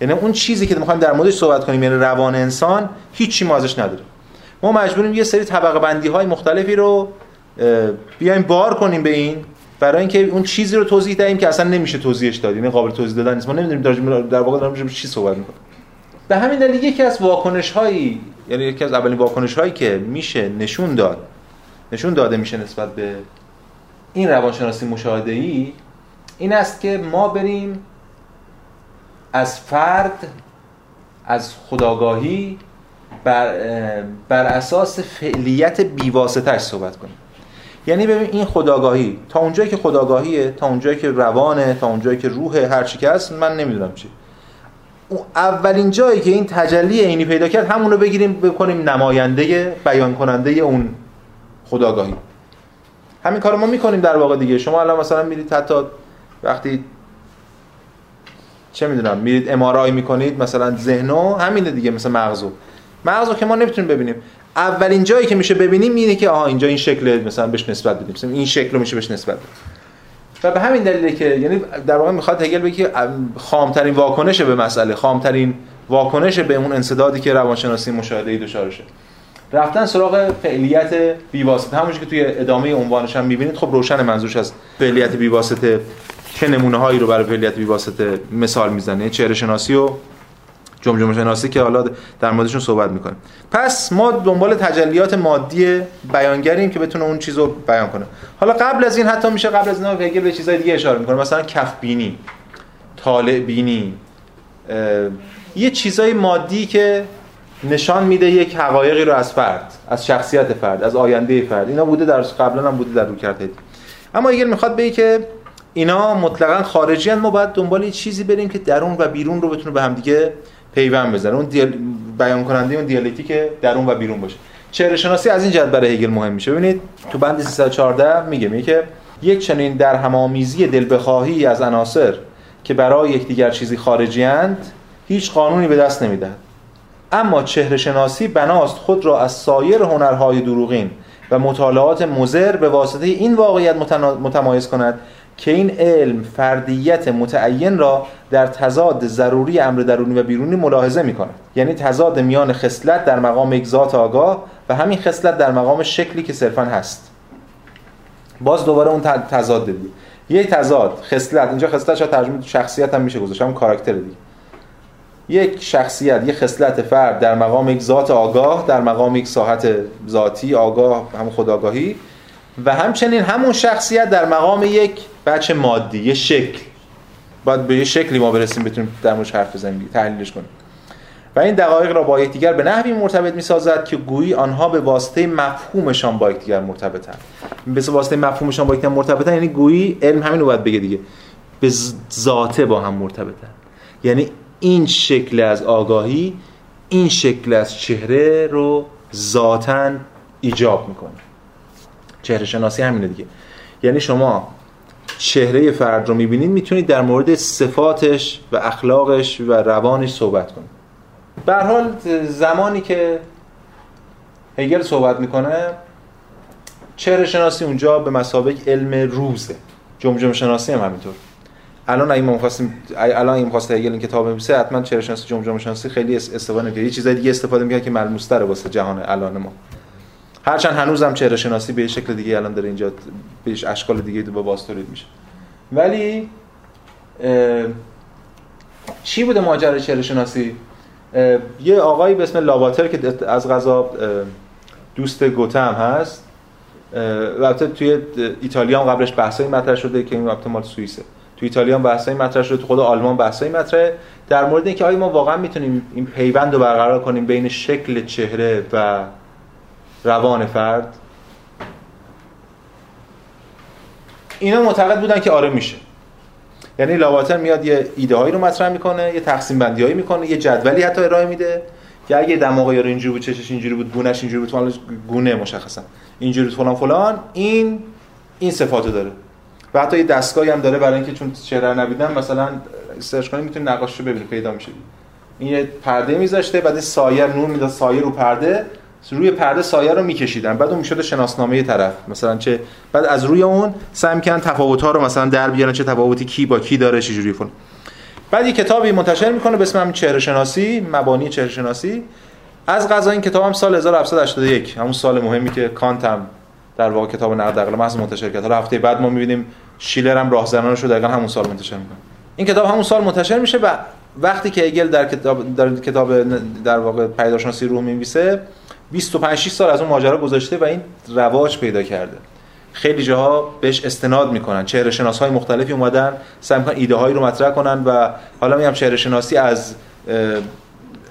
یعنی اون چیزی که می‌خوایم در موردش صحبت کنیم یعنی روان انسان هیچی ما ازش نداریم. ما مجبوریم یه سری طبقه بندی های مختلفی رو بیایم بار کنیم به این برای اینکه اون چیزی رو توضیح دهیم که اصلا نمیشه توضیحش داد. یعنی قابل توضیح دادن نیست. ما نمی‌دونیم در واقع داریم چی صحبت می‌کنیم. به همین دلیل یکی از واکنش هایی یعنی یکی از اولین واکنش هایی که میشه نشون داد نشون داده میشه نسبت به این روانشناسی مشاهده ای این است که ما بریم از فرد از خداگاهی بر, بر اساس فعلیت بیواسطش صحبت کنیم. یعنی ببین این خداگاهی تا اونجایی که خداگاهیه تا اونجایی که روانه تا اونجایی که روحه هر چی که هست من نمی‌دونم چی اولین جایی که این تجلی عینی پیدا کرد همون رو بگیریم بکنیم نماینده بیان کننده اون خداگاهی. همین کارو ما می‌کنیم در واقع دیگه. شما الان مثلا میرید حتی وقتی چه می‌دونم میرید امارای می‌کنید مثلا ذهنو همینه دیگه مثل مغزو. مغزو که ما نمی‌تونیم ببینیم. اولین جایی که میشه ببینیم اینه که آها اینجا این شکل مثلا بهش نسبت بدیم. مثلا این شکل رو میشه بهش نسبت بدیم. و به همین دلیله که یعنی در واقع می‌خواد هگل بگه خامترین واکنش به مسئله. خامترین واکنش به اون انسدادی که روانشناسی مشاهده دچارشه رفتن سراغ فعلیت بیواسطه. همونش که توی ادامه عنوانش هم می‌بینید خب روشن منظورش از فعلیت بیواسطه چه نمونه هایی رو برای فعلیت بیواسطه مثال می‌زنه. چهره شناسی و جمجمه شناسی که حالا در موردشون صحبت می‌کنیم. پس ما دنبال تجلیات مادی بیانگریم که بتونه اون چیز رو بیان کنه. حالا قبل از این حتی میشه قبل از این هگل به چیزای دیگه اشاره می‌کنه. مثلا کف بینی طالع بینی یه چیزای مادی که نشان میده یک حقایقی رو از فرد از شخصیت فرد از آینده فرد. اینا بوده در قبلا هم بوده در روکرد اما اگر می‌خواد بگه که اینا مطلقا خارجی هن ما باید دنبال یه چیزی بریم که درون و بیرون رو بتونه به هم دیگه پیوند بزنه. اون دیال... بیان کننده اون دیالکتیک درون و بیرون باشه. چهره شناسی از این جهت برای هگل مهم میشه. ببینید تو بند 314 میگه میگه که یک چنین در هم‌آمیزی دل بخواهی از عناصر که برای یکدیگر چیزی خارجی اند هیچ قانونی به دست نمی‌دهد. اما چهره شناسی بناست خود را از سایر هنرهای دروغین و مطالعات مضر به واسطه این واقعیت متمایز کند که این علم فردیت متعین را در تضاد ضروری امر درونی و بیرونی ملاحظه می کند یعنی تضاد میان خصلت در مقام یک ذات آگاه و همین خصلت در مقام شکلی که صرفا هست. باز دوباره اون تضاد دیگه. یک تضاد خصلت. اینجا خصلت شاید ترجمه شخصیت هم میشه گذاشت. همون کاراکتر دیگه. یک شخصیت یک خصلت فرد در مقام یک ذات آگاه در مقام یک ساحت ذاتی آگاه هم خداگاهی. و همچنین همون شخصیت در مقام یک بچه مادی یه شکل. باید به یه شکلی ما برسیم بتونیم در موردش حرف بزنیم تحلیلش کنیم. و این دقایق را با یکدیگر به نحوی مرتبط می‌سازد که گویی آنها به واسطه مفهومشان با یکدیگر مرتبطن به واسطه مفهومشان با یکدیگر مرتبطن یعنی گویی علم همین رو باید بگه دیگه. به ذاته با هم مرتبطن یعنی این شکل از آگاهی این شکل از چهره رو ذاتا ایجاب می‌کنه. چهره شناسی همینه دیگه. یعنی شما چهره فرد رو می‌بینید می‌تونید در مورد صفاتش و اخلاقش و روانش صحبت کنید. به حال زمانی که هگل صحبت می‌کنه چهره شناسی اونجا به مسابق علم روزه. جمجمه شناسی هم همینطور. الان اگه ما خواستیم الان این خواست هگل این کتاب بنویسه حتما چهره شناسی جمجمه شناسی خیلی استفاده نمی‌کنه یه چیزای دیگه استفاده می‌کنه که ملموس تره واسه جهان الان ما. هرچند هنوزم چهره شناسی به شکل دیگه الان داره اینجا بهش اشکال دیگه با باز تولید میشه. ولی چی بوده ماجرای چهره شناسی؟ یه آقایی به اسم لاواتر که از غذا دوست گوتم هست. البته توی ایتالیا هم قبلش بحثایی مطرح شده که این البته مال سوئیسه. تو ایتالیا هم بحثایی مطرح شده تو خود آلمان بحثایی مطرحه. در مورد اینکه آیا ما واقعا می‌تونیم این پیوند رو برقرار کنیم بین شکل چهره و روان فرد. اینا معتقد بودن که آره میشه. یعنی لاواتر میاد یه ایده هایی رو مطرح می‌کنه یه تقسیم بندی هایی می‌کنه یه جدولی حتی ارائه میده که اگه دماغ یارو اینجوری بود چشش اینجوری بود گونهش اینجوری بود فلان گونه مشخصا. اینجوری بود فلان فلان. این این صفاتو داره. و حتی یه دستگاهی هم داره برای اینکه چون چهره نبیدم مثلا سرچ کنید می‌تونید نقاشی رو ببینید پیدا میشه این یه پرده میذاشته بعد سایه نور می‌داد سایه رو پرده. روی پرده سایه رو میکشیدن. بعد اون می‌شد شناسنامه طرف. مثلا چه بعد از روی اون سعی می‌کنن تفاوت ها رو مثلا در بیارن چه تفاوتی کی با کی داره چه جوری فون بعد یه کتابی منتشر می‌کنه به اسم همین چهره شناسی مبانی چهره شناسی از قضا این کتاب هم سال 1781 همون سال مهمی که کانت هم در واقع کتاب نقد عقل محض منتشر کرد. حالا هفته بعد ما می‌بینیم شیلر هم راهزنانش رو دقیقا همون سال منتشر می‌کنه. این کتاب همون سال منتشر میشه و وقتی که هگل در کتاب در کتاب در واقع پدیدارشناسی روح می‌نویسه 25 سال از اون ماجرا گذاشته و این رواج پیدا کرده. خیلی جاها بهش استناد می‌کنن. چهره شناس های مختلفی اومدن سعی می‌کنن ایده هایی رو مطرح کنن و حالا میگم چهره شناسی از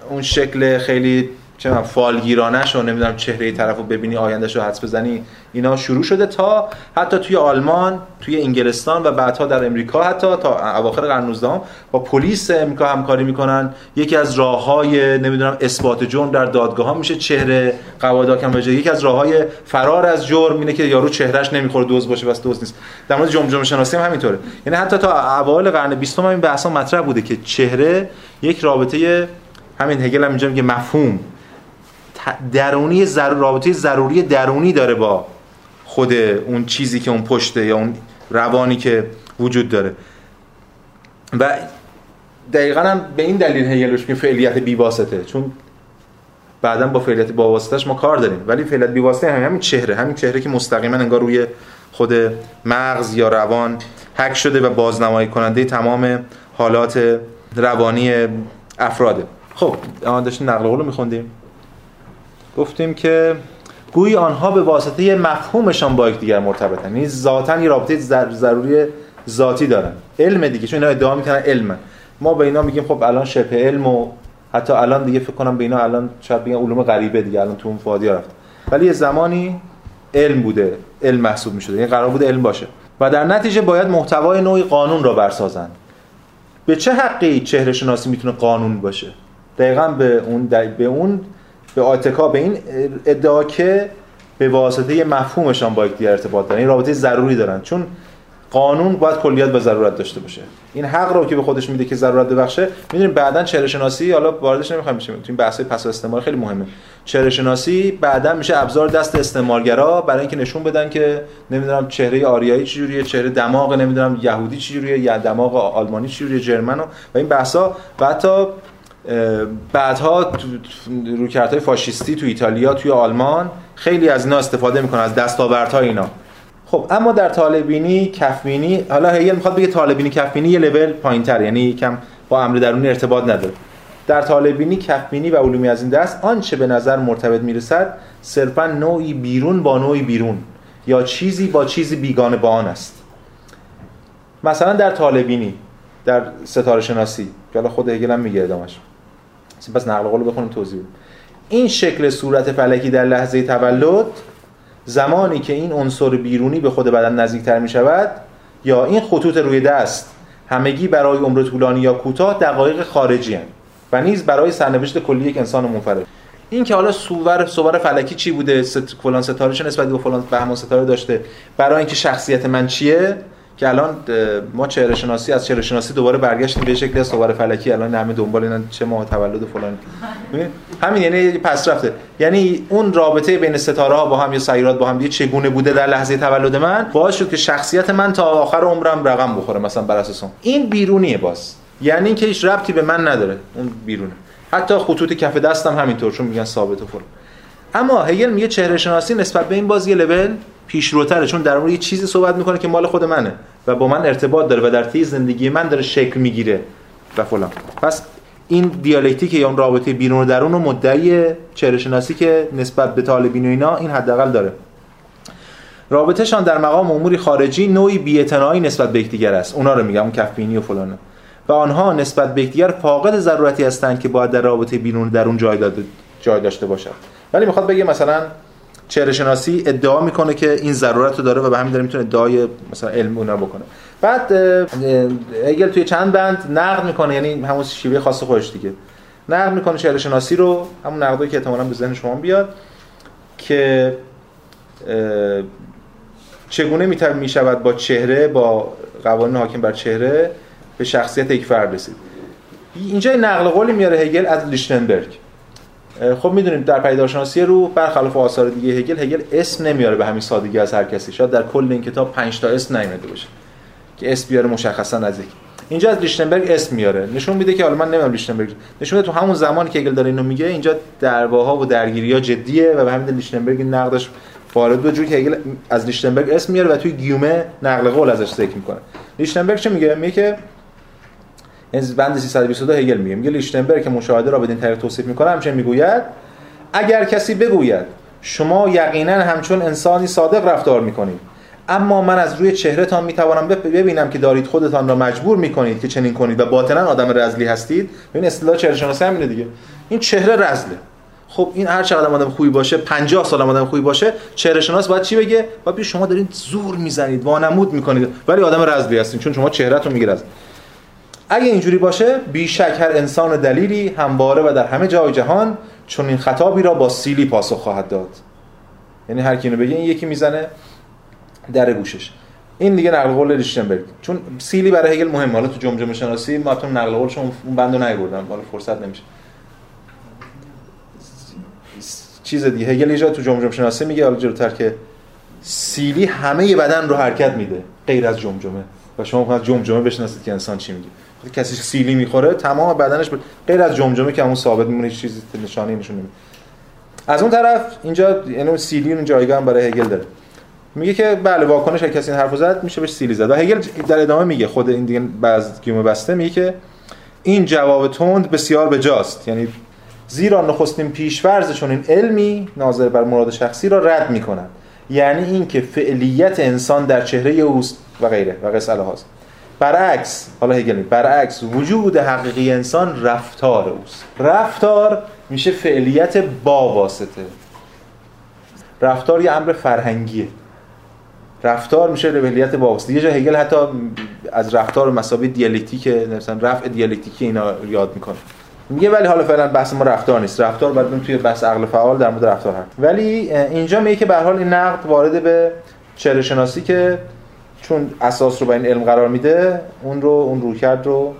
اون شکل خیلی چه من فالگیرانش و نمی‌دونم چهره طرف رو ببینی آیندهش رو حدس بزنی اینا شروع شده تا حتی توی آلمان توی انگلستان و بعدها در امریکا حتی تا اواخر قرن 19 با پلیس امریکا همکاری می‌کنن. یکی از راههای نمی‌دونم اثبات جرم در دادگاه ها میشه چهره قواعد کم بجه یکی از راههای فرار از جرم اینه که یارو چهرهش نمی‌خوره دوز باشه بس دوز نیست. در مورد جمجمه شناسی هم همینطوره. یعنی حتی تا اوایل قرن 20 هم این بحثا مطرح بوده که چهره یک رابطه همین هگل هم اینجا میگه مفهوم. درونی رابطه ضروری درونی داره با خود اون چیزی که اون پشته یا اون روانی که وجود داره. و دقیقا هم به این دلیل هگل که فعلیت بیواسطه چون بعدا با فعلیت با واسطش ما کار داریم. ولی فعلیت بیواسطه همین, همین چهره همین چهره که مستقیما انگار روی خود مغز یا روان حک شده و بازنمایی کننده تمام حالات روانی افراده. خب داشتیم نقل قول میخوندیم. گفتیم که گویی آنها به واسطه مفهومشان با یکدیگر مرتبطن. یعنی ذاتا یه رابطه ضروری ذاتی دارن. علم دیگه چون اینا ادعا می‌کنن علم. ما به اینا میگیم خب الان شبه علم و حتی الان دیگه فکر کنم به اینا الان شاید بگن علوم غریبه دیگه الان تو اون فادی رفت. ولی یه زمانی علم بوده علم محسوب می‌شده. یعنی قرار بوده علم باشه. و در نتیجه باید محتوای نوعی قانون را برسازن. به چه حقی چهره شناسی می‌تونه قانون باشه؟ دقیقا به اون به اون به آتکا به این ادعا که به واسطه مفهومشان با یکدیگر ارتباط دارن این رابطه ضروری دارن. چون قانون باید کلیات و ضرورت داشته باشه. این حق رو که به خودش میده که ضرورت ببخشه می‌دونیم بعدا چهره شناسی حالا واردش نمی‌خوایم بشیم. تو این بحث پس استعمار خیلی مهمه. چهره شناسی بعدا میشه ابزار دست استعمارگرا برای اینکه نشون بدن که نمی‌دونم چهره آریایی چجوریه چهره دماغ نمی‌دونم یهودی چجوریه یا دماغ آلمانی چجوریه جرمن و این بحثا و حتی بعدها رویکردهای فاشیستی تو ایتالیا توی آلمان خیلی از اینا استفاده می‌کنن از دستاوردهای اینا. خب اما در طالبینی کفبینی حالا هیل می‌خواد بگه طالبینی کفبینی یه لول پایینتر یعنی یکم با امر درونی ارتباط نداره. در طالبینی کفبینی و علومی از این دست آنچه به نظر مرتبط می‌رسد صرفا نوعی بیرون با نوعی بیرون یا چیزی با چیزی بیگانه با آن است. مثلا در طالبینی در ستاره شناسی که حالا خود هگل هم میگه ادامش پس نقل قول بخونیم توضیح این شکل صورت فلکی در لحظه تولد زمانی که این عنصر بیرونی به خود بدن نزدیکتر می شود یا این خطوط روی دست همگی برای عمر طولانی یا کوتاه دقایق خارجی هستند و نیز برای سرنوشت کلی یک انسان منفرد. این که حالا صور صور فلکی چی بوده؟ ست... فلان چه نسبت به فلان بهمان ستاره داشته. برای اینکه شخصیت من چیه؟ که الان ما چهره شناسی از چهره شناسی دوباره برگشتیم به شکلی صور فلکی الان همه دنبال اینن چه ماه تولد فلان. همین یعنی پس رفته. یعنی اون رابطه بین ستاره ها با هم یا سیارات با هم دیگه چگونه بوده در لحظه تولد من باعث شد که شخصیت من تا آخر عمرم رقم بخوره مثلا بر اساس این بیرونیه باز. یعنی اینکه هیچ ربطی به من نداره. اون بیرونه. حتی خطوط کف دستم همینطور چون میگن ثابت و فلان. اما هگل میگه چهره شناسی نسبت به این بازی لول پیشروتره چون در مورد یه چیزی صحبت می‌کنه که مال خود منه و با من ارتباط داره و در طی زندگی من داره شکل می‌گیره و فلان. پس این دیالکتیک یا اون رابطه بیرون و درون و مدعی چهره شناسی که نسبت به طالبین و اینا این حداقل داره. رابطهشان در مقام اموری خارجی نوعی بی‌اعتنایی نسبت به یکدیگر است. اونا رو میگم اون کفبینی و فلانه. و آنها نسبت به یکدیگر فاقد ضرورتی هستند که باید در رابطه بیرون درون جای, جای داشته باشد ولی می‌خواد بگه مثلا چهره شناسی ادعا می‌کنه که این ضرورت رو داره و به همین داره می‌تونه ادعای مثلا علم اونا بکنه. بعد هگل توی چند بند نقد می‌کنه یعنی همون شیوه خاص خودش دیگه. نقد می‌کنه چهره شناسی رو همون نقدی که احتمالاً به ذهن شما بیاد که چگونه می شود با چهره با قوانین حاکم بر چهره به شخصیت یک فرد رسید. اینجا نقل قولی میاره هگل از لیشتنبرگ خب می‌دونیم در پیدارشناسی رو برخلاف آثار دیگه هگل هگل اسم نمیاره به همین سادگی از هر کسی. شاید در کل این کتاب 5 تا اسم نیامده باشه که اسم بیاره مشخصا از یک اینجا از لیشتنبرگ اسم میاره. نشون میده که حالا من نمی‌دونم لیشتنبرگ نشون میده تو همون زمانی که هگل داره اینو میگه اینجا دعواها و درگیری‌ها جدیه و به همین لیشتنبرگ نقدش وارد دو جوری که هگل از لیشتنبرگ اسم میاره و توی گیومه نقل قول ازش ذکر می‌کنه. لیشتنبرگ چه میگه؟ میگه که بند 322 هگل میگه. میگه لیشتنبرگ که مشاهده را بدین طریق توصیف می‌کنه همچنین می‌گوید اگر کسی بگوید شما یقینا همچون انسانی صادق رفتار می‌کنید اما من از روی چهرهتان می‌توانم ببینم که دارید خودتان را مجبور می‌کنید که چنین کنید و باطنا آدم رزلی هستید. این اصطلاح چهره شناسی همینه دیگه. این چهره رزله. خب این هر چقدر آدم خوبی باشه 50 سال آدم خوبی باشه چهره شناس باید چی بگه؟ باید شما دارید زور می‌زنید وانمود می‌کنید. ولی آدم رزلی هستین چون شما چهرهتون میگه اگه اینجوری باشه بیشک هر انسان دلیلی همواره و در همه جای جهان چون این خطابی را با سیلی پاسخ خواهد داد. یعنی هر کی اینو بگه این یکی می‌زنه در گوشش. این دیگه نقل قول لیشتنبرگ چون سیلی برای هگل مهمه. حالا تو جمجمه شناسی ما تو نقل قولش اون بندو نیوردم حالا فرصت نمیشه. چیز دیگه. هگل یه تو جمجمه شناسی میگه حالا جلوتر که سیلی همه بدن رو حرکت میده. غیر از جمجمه. و شما می‌خواید جمجمه بشناسید که انسان چی میگه. کسی سیلی می‌خوره تمام بدنش ب... غیر از جمجمه که همون ثابت میمونه هیچ چیزی نشانی نشون نمیده. از اون طرف اینجا یعنی سیلی اون جایگاه هم برای هگل داره. میگه که بله واکنش کسی این حرفو زد میشه بهش سیلی زد. و هگل در ادامه میگه خود این دیگه بعض گیومه بسته میگه که این جواب تند بسیار بجاست. یعنی زیرا نخستین پیشورز چون این علمی ناظر بر مراد شخصی را رد می‌کنن یعنی اینکه فعلیت انسان در چهره اوست و غیره و قصه هاست. برعکس حالا هگل برعکس وجود حقیقی انسان رفتار اوست. رفتار میشه فعلیت با واسطه. رفتار یه امر فرهنگیه. رفتار میشه فعلیت با واسطه. یه جا هگل حتی از رفتار مسابقه دیالکتیک مثلا رفع دیالکتیکی اینا یاد می‌کنه. میگه ولی حالا فعلا بحث ما رفتار نیست. رفتار بعد توی بحث عقل فعال در مورد رفتار هست. ولی اینجا میگه که به حال این نقد وارد به چهره شناسی که چون اساس رو با این علم قرار میده اون رو اون رویکرد رو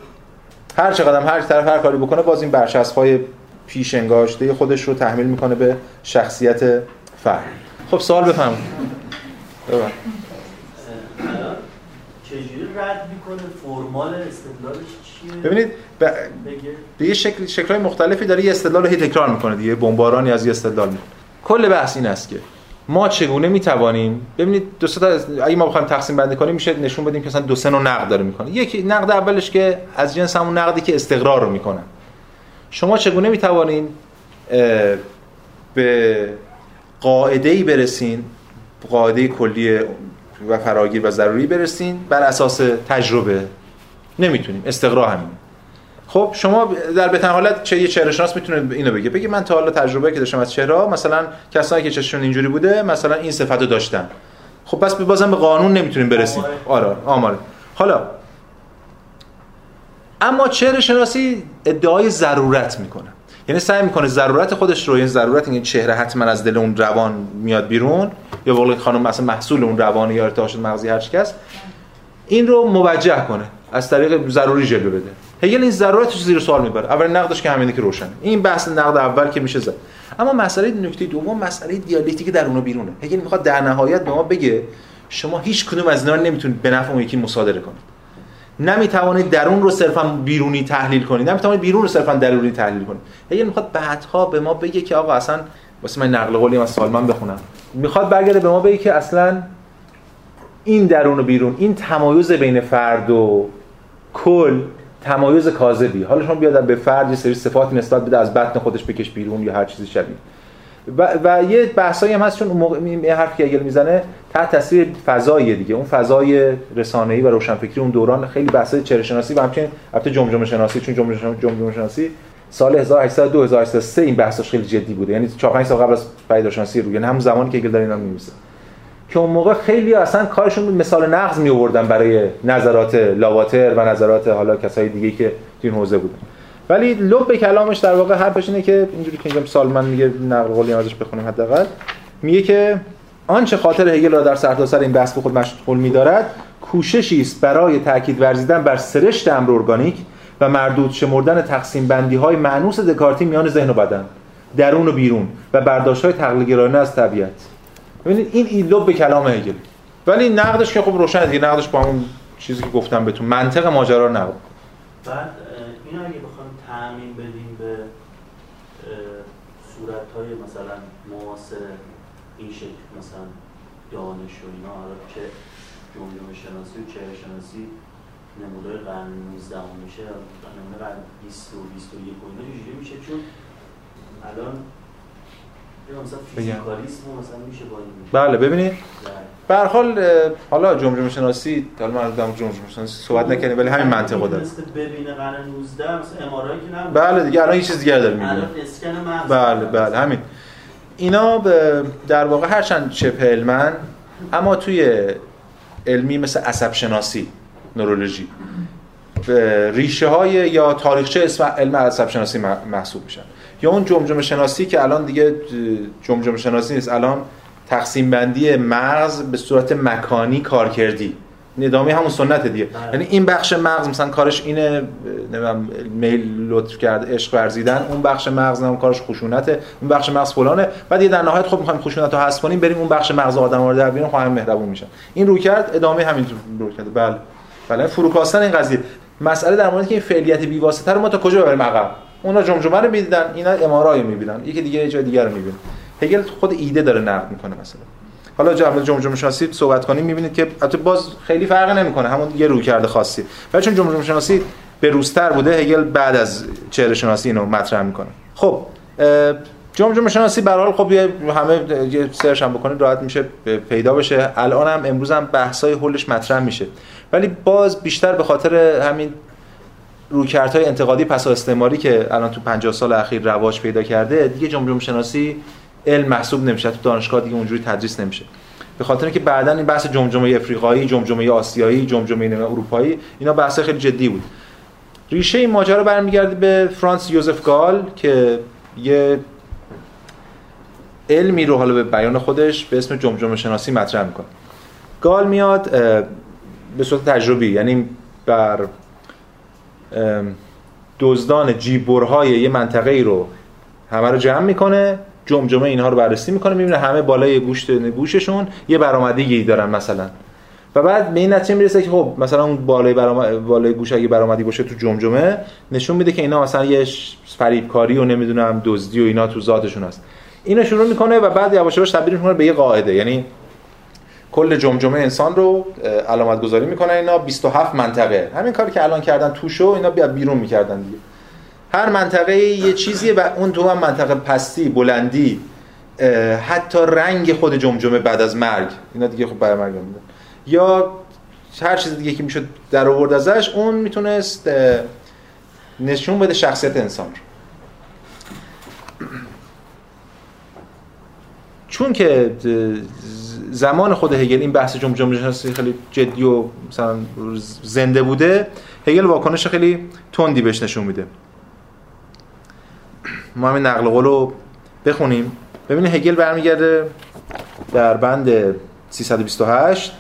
هر چقدر هر طرف هر کاری بکنه باز این برچسب های پیش انگاشته خودش رو تحمیل می‌کنه به شخصیت فرد خب سوال بفهم چجوری رد می‌کنه؟ فرمال استدلالش چیه؟ ببینید به یه شکل شکل‌های مختلفی داره یه استدلال رو هی تکرار می‌کنه دیگه بمبارانی از یه استدلال می‌کنه. کل بحث این است که ما چگونه می‌توانیم؟ ببینید دو تا اگه ما بخوایم تقسیم بندی کنیم میشه نشون بدیم که مثلا دو سه نوع نقد داره می‌کنه. یکی نقد اولش که از جنس همون نقدی که استقرار رو می‌کنن شما چگونه می‌توانین به قاعده ای برسین قاعده کلی و فراگیر و ضروری برسین بر اساس تجربه؟ نمی‌تونیم. استقرا همین خب شما در بهترین حالت چه یه چهره شناس می‌تونه اینو بگه. بگه من تا حالا تجربه که داشتم از چهره مثلا کسایی که چششون اینجوری بوده مثلا این صفت رو داشتن. خب پس بازم به قانون نمی‌تونیم برسیم. آره آماره. حالا اما چهره شناسی ادعای ضرورت می‌کنه. یعنی سعی می‌کنه ضرورت خودش رو یعنی ضرورت این چهره حتما از دل اون روان میاد بیرون یا واقعا خانم مثلا محصول اون روان یا ارتعاش مغزی هر کس این رو موجه کنه. از طریق ضروری جلو بده. هگل این ضرورتش زیر سوال می‌بره. اول نقدش که همینه که روشنه این بحث نقد اول که میشه زد. اما مسئله نکته دوم مسئله دیالکتیک در اونو بیرونه. هگل می‌خواد در نهایت به ما بگه شما هیچ کدوم از اینا نمی‌تونید به نفع اون یکی مصادره کنید. نمی‌توانید درون رو صرفا بیرونی تحلیل کنید. نمی‌توانید بیرون رو صرفا درونی تحلیل کنید. هگل می‌خواد بعدها به ما بگه که آقا اصلا واسه من نقل قولی از سالمن بخونم. می‌خواد برگرده به ما بگه که اصلا این درون و بیرون این تمایز بین فرد و کل تمایز کاذبی. حالا شما بیاد به فرد یه سری صفات نسبت بده از بطن خودش بکش بیرون یا هر چیزی شبیه. و, و یه بحثایی هم هست چون موقع یه حرفی که اگل می‌زنه تحت تاثیر فضایی دیگه. اون فضای رسانه‌ای و روشنفکری اون دوران خیلی بحثای چهره شناسی و همچنین البته جمجمه شناسی چون جمجمه جمجمه شناسی سال 1802 1803 این بحثش خیلی جدی بوده. یعنی 4 5 سال قبل از پیداشناسی رو. یعنی همون زمانی که اگل داره اینا می‌نویسه. که اون موقع خیلی اصلا کارشون مثال نقض می آوردن برای نظرات لاواتر و نظرات حالا کسای دیگه که تو این حوزه بودن. ولی لب کلامش در واقع حرفش اینه که اینجوری که اینجا سالمن میگه نقل قولی ازش بخونیم حداقل. میگه که آنچه خاطر هگل را در سرتاسر این بحث به خود مشغول می‌دارد کوششی است برای تاکید ورزیدن بر سرشت امر ارگانیک و مردود شمردن تقسیم بندی های معنوس دکارتی میان ذهن و بدن درون و بیرون و برداشت های تقلیدگرایانه از طبیعت. ببینید این ایلوب به کلام هگل. ولی نقدش که خب روشنه دیگه نقدش با همون چیزی که گفتم بهتون. منطق ماجرا رو نقد بعد اینو اگه بخوام تعمین بدیم به صورت های مثلا معاصر این شکل مثلا دانش و اینا حالا چه جمجمه شناسی و چهره شناسی نمودای قرن 19 میشه نمونه قرن 20 و 21 و اینا میشه؟ چون الان این بله ببینید. به هر حال حالا جمجمه شناسی حالا من دارم جمجمه شناسی صحبت نکنیم ولی همین منطقو داره ببینه قرن 19 مثلا ام که نمیشه بله دیگه الان یه چیز دیگه داره می‌بینه. بله بله همین. اینا در واقع هرچند چپ علمن اما توی علمی مثل عصب شناسی نورولوژی. ریشه های یا تاریخچه اسم علم عصب شناسی محسوب میشن. یا اون جمجمه شناسی که الان دیگه جمجمه شناسی نیست الان تقسیم بندی مغز به صورت مکانی کارکردی ندامی همون سنت دیگه. بله. یعنی این بخش مغز مثلا کارش اینه نمی‌دونم میل لطف کرد عشق ورزیدن اون بخش مغز هم کارش خشونته اون بخش مغز فلانه. بعد یه در نهایت خب می‌خوایم خشونت رو حذف کنیم بریم اون بخش مغز آدم رو در بیرون خواهم مهربون میشن. این رو کرد ادامه همین رو کرد. بله. بله فروکاستن این قضیه. مسئله در مورد که این فعلیت بی واسطه رو ما تا کجا ببریم عقب؟ اونا جمجمه رو می‌دیدن اینا امارای می‌بینن یکی دیگه جای دیگر رو می‌بینن هگل خود ایده داره نقد می‌کنه مثلا. حالا جمله جمجمه شناسی صحبت کنیم می‌بینید که البته باز خیلی فرق نمی‌کنه همون یه روی کرده خاصی. ولی چون جمجمه شناسی به روزتر بوده هگل بعد از چهره شناسی اینو مطرح می‌کنه. خب جمجمه شناسی به حال خب همه یه سرچ هم بکنید راحت میشه پیدا بشه. الان هم امروز هم بحثای حلش مطرح میشه. ولی باز بیشتر به خاطر همین رویکردهای انتقادی پس استعماری که الان تو 50 سال اخیر رواج پیدا کرده دیگه جمجمه شناسی علم محسوب نمیشه تو دانشگاه دیگه اونجوری تدریس نمیشه به خاطر اینکه بعدا این بحث جمجمه افریقایی، جمجمه آسیایی، جمجمه اروپایی اینا بحث خیلی جدی بود. ریشه این ماجرا برمیگرده به فرانس یوزف گال که یه علمی رو حالا به بیان خودش به اسم جمجمه شناسی مطرح می‌کنه. گال میاد به صورت تجربی یعنی بر دزدان جیبورهای یه منطقه ای رو همه رو جمع می‌کنه جمجمه اینها رو بررسی می‌کنه می‌بینه همه بالای گوشت گوششون یه برآمدگی دارن مثلا. و بعد به این نتیجه می‌رسه که خب مثلا اون بالای برام... بالای گوش اگه برآمدی باشه تو جمجمه نشون میده که اینا مثلا یه فریبکاری و نمی‌دونم دزدی و اینا تو ذاتشون هست. اینو شروع می‌کنه و بعد یواش یواش تبدیل می‌کنه به یه قاعده یعنی کل جمجمه انسان رو علامت گذاری می‌کنه. اینا 27 منطقه. همین کاری که الان کردن توشو اینا بیا بیرون می‌کردن دیگه. هر منطقه یه چیزیه و اون تو هم منطقه پستی بلندی حتی رنگ خود جمجمه بعد از مرگ. اینا دیگه خب بعد مرگ میدن یا هر چیز دیگه که می‌شد در آورد ازش اون می‌تونست نشون بده شخصیت انسان رو. چون که زمان خود هگل این بحث جمجمه شناسی خیلی جدی و مثلا زنده بوده هگل واکنش خیلی تندی بهش نشون میده. ما همین نقل قول رو بخونیم. ببینید هگل برمیگرده در بند 328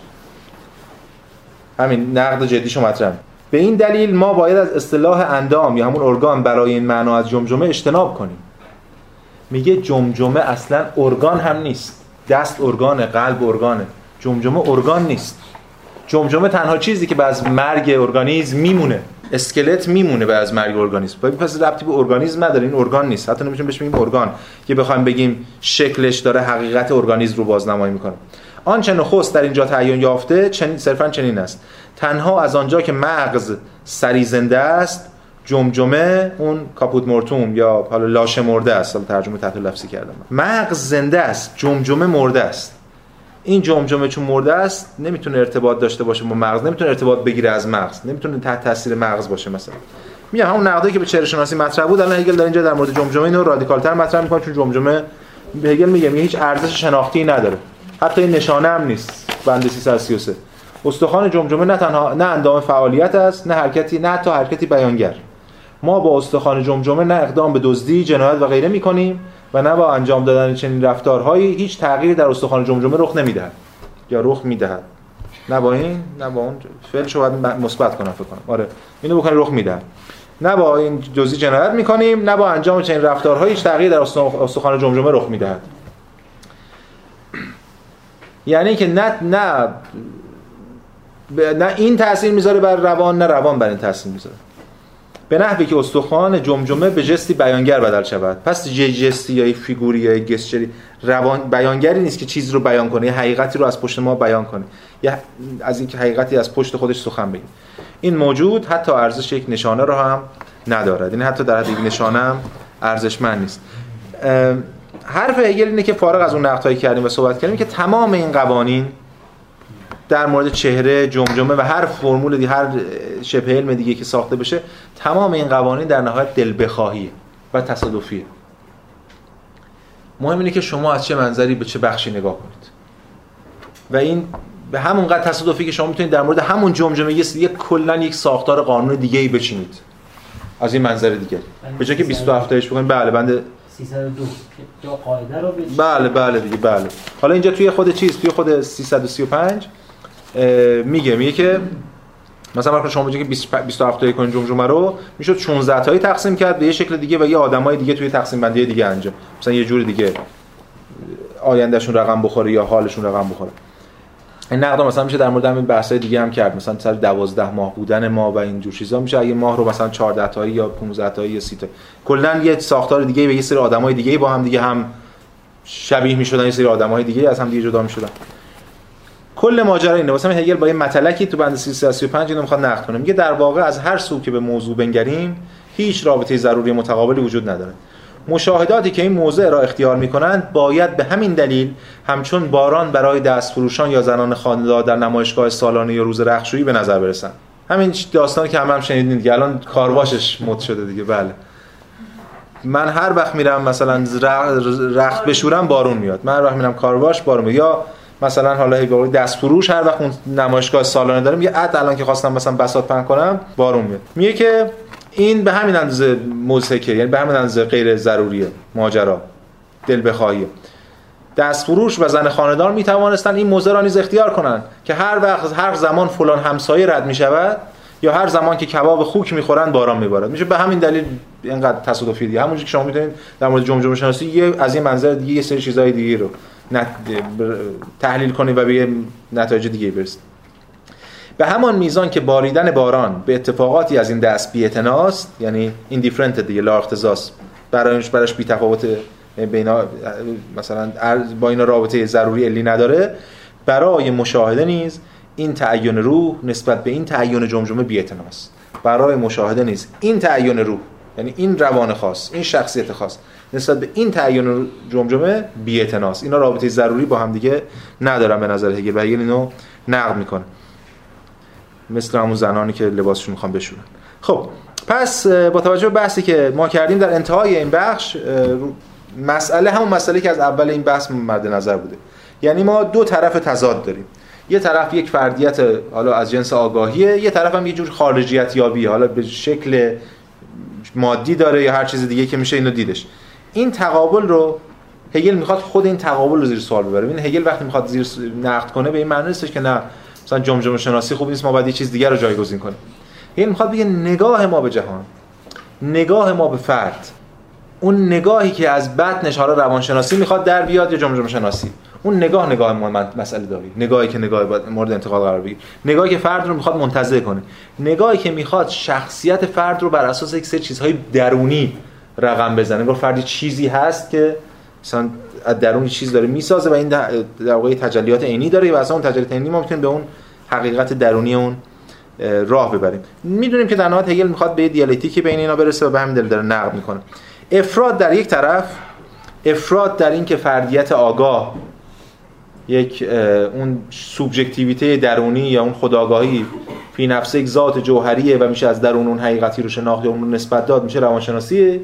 همین نقد جدیشو مطرح به این دلیل ما باید از اصطلاح اندام یا همون ارگان برای این معنا از جمجمه اجتناب کنیم. میگه جمجمه اصلا ارگان هم نیست. دست ارگانه قلب ارگانه جمجمه ارگان نیست. جمجمه تنها چیزی که بعد مرگ ارگانیزم میمونه. اسکلت میمونه بعد از مرگ ارگانیسم. پس ربطی به ارگانیسم نداره. این ارگان نیست. حتی نمی‌تونیم بهش بگیم ارگان. که بخوایم بگیم شکلش داره حقیقت ارگانیسم رو بازنمایی می‌کنه. آنچه نخست در اینجا تعیین یافته چنین صرفا چنین است. تنها از آنجا که مغز سری زنده است جمجمه اون کاپوت مورتوم یا حالا لاشه مرده است. حالا ترجمه تحت لفظی کردم. مغز زنده است. جمجمه مرده است. این جمجمه چون مرده است نمی‌تونه ارتباط داشته باشه با مغز نمی‌تونه ارتباط بگیره از مغز نمی‌تونه تحت تاثیر مغز باشه مثلا. میگم همون نقدی که به چهره شناسی مطرح بود الان هگل در اینجا در مورد جمجمه اینو رادیکالتر مطرح می‌کنه چون جمجمه هگل میگه میگه هیچ ارزش شناختی نداره. حتی این نشانه هم نیست. بند 333 استخوان جمجمه نه تنها نه اندام فعالیت است نه حرکتی نه تا حرکتی بیانگر. ما با استخوان جمجمه نه اقدام به دزدی جنایت و غیره می‌کنیم و نه با انجام دادن چنین رفتارهایی هیچ تغییری در استخوان جمجمه رخ نمی‌دهد یا رخ می‌دهد. نه با این نه با اون. فعلشو باید مثبت کنم فکر کنم. آره. اینو بکنه رخ می‌دهد. نه با این جزئی جنایت می‌کنیم نه با انجام چنین رفتارهایی هیچ تغییری در استخوان جمجمه رخ می‌دهد. یعنی که نه نه نه این تاثیر می‌ذاره بر روان نه روان بر این تاثیر می‌ذاره. به نحوی که استخوان جمجمه به جستی بیانگر بدل شود. پس جستی یا فیگوری یا گستری روان بیانگری نیست که چیز رو بیان کنه یه حقیقتی رو از پشت ما بیان کنه. یا از اینکه حقیقتی از پشت خودش سخن بگه. این موجود حتی ارزش یک نشانه رو هم ندارد. یعنی حتی در حد یک نشانه هم ارزشمند نیست. حرف هگل اینه که فارغ از اون نقدهایی کردیم و صحبت کردیم که تمام این قوانین در مورد چهره جمجمه و هر فرمول دی هر شبه علم دیگه که ساخته بشه تمام این قوانین در نهایت دل بخواهی و تصادفیه. مهم اینه که شما از چه منظری به چه بخشی نگاه کنید. و این به همون قدر تصادفی که شما می‌تونید در مورد همون جمجمه یک کلا یک ساختار قانون دیگه ای بچینید. از این منظر دیگه. به جای که 27 تاش بکنید بله بنده 302 که قاعده رو بله بله دیگه بله. حالا اینجا توی خود چیز توی خود 335 میگه میگه که مثلا وقتی شما بگید 27 تایی کنید جمجمه رو می‌شد 16 تایی تقسیم کرد به یه شکل دیگه و یه آدمای دیگه توی تقسیم بندی دیگه انجام. مثلا یه جور دیگه آیندهشون رقم بخوره یا حالشون رقم بخوره. این نقد مثلا میشه در مورد همین بحثای دیگه هم کرد. مثلا سر 12 ماه بودن ما و این جور چیزا میشه اگه ماه رو مثلا 14 تایی یا 15 تایی یا 30 تایی کلا یه ساختار دیگه به یه سری آدمای دیگه با هم دیگه هم شبیه می‌شدن یه سری آدمای دیگه از هم دیگه جدا می‌شدن. کل ماجرا اینه. واسه هگل با یه مطلقی تو بند 335 اینو می‌خواد نقد کنه. میگه در واقع از هر سو که به موضوع بنگریم هیچ رابطه ضروری متقابلی وجود نداره. مشاهداتی که این موضع را اختیار می‌کنند باید به همین دلیل همچون باران برای دستفروشان یا زنان خانه‌دار در نمایشگاه سالانه یا روز رخشویی به نظر برسن همین داستانی که هم هم شنیدین دیگه. الان کارواشش مد شده دیگه. بله. من هر وقت میرم مثلا رخت بشورم بارون میاد. من هر وقت میرم کارواش بارون میاد. یا مثلا حالا هی دست فروش هر وقت اون نمایشگاه سالانه دارم یه عد الان که خواستم مثلا بساط پهن کنم بارون میاد. میگه که این به همین اندازه مزهکه یعنی به همین اندازه غیر ضروریه ماجرا دل بخواهیه. دست فروش و زن خاندار می توانستن این موزه را نیز اختیار کنند که هر وقت هر زمان فلان همسایه رد می شود یا هر زمان که کباب خوک می‌خورن باران میبارد. میشه به همین دلیل اینقدر تصادفی دیگه. همونجوری که شما می‌تونید در مورد جمجمه شناسی یه از این منظر دیگه یه سری چیزای دیگه رو تحلیل کنید و به نتایج دیگه برسید به همان میزان که باریدن باران به اتفاقاتی از این دست بی‌اعتناست یعنی این دیفرنت دیگه لا اختصاص. برایش براش بی تفاوت بینا مثلا با اینا رابطه ضروری علی نداره. برای مشاهده نیز این تعین روح نسبت به این تعین جمجمه بی‌اعتناست. برای مشاهده نیز این تعین روح یعنی این روان خاص این شخصیت خاص. نسبت به این تعین جمجمه بی‌اعتناست اینا رابطه ضروری با هم دیگه ندارن به نظر هگل. و هگل اینو نقد می‌کنه. مثل همون زنانی که لباسشون می‌خوان بشورن. خب پس با توجه به بحثی که ما کردیم در انتهای این بخش مسئله همون مسئله که از اول این بحث مد نظر بوده. یعنی ما دو طرف تضاد داریم. یه طرف یک فردیت حالا از جنس آگاهیه یه طرف هم یه جور خارجیت یابی حالا به شکل مادی داره یا هر چیز دیگه که میشه اینو دیدش. این تقابل رو هگل می‌خواد خود این تقابل رو زیر سوال ببره. این هگل وقتی می‌خواد زیر نقد کنه به این معنی نیستش که نه مثلا جمجمه شناسی خوب نیست ما باید یه چیز دیگر رو جایگزین کنیم. این می‌خواد بگه نگاه ما به جهان نگاه ما به فرد. اون نگاهی که از بطنش حالا روانشناسی می‌خواد در بیاد یا جمجمه شناسی. اون نگاه نگاه مسئله داری. نگاهی که نگاه مورد انتقاد قرار بگیره نگاهی که فرد رو می‌خواد منتزع کنه. نگاهی که می‌خواد شخصیت فرد رو بر اساس یک سری چیزهای درونی رقم بزنه. انگار فردی چیزی هست که مثلا از درون چیز داره می‌سازه و این در واقع تجلیات عینی داره و اصلا اون تجلیات عینی ما می‌تونیم به اون حقیقت درونی اون راه ببریم. می‌دونیم که در نهایت هگل می‌خواد به دیالکتیکی بین اینا برسه و به همین دل داره نقد می‌کنه. افراد در یک طرف افراد در این که فردیت آگاه یک اون سوبژکتیویته درونی یا اون خداگاهی فی نفسه یک ذات جوهریه و میشه از درون اون حقیقتی رو شناخت یا اون نسبت داد میشه روانشناسی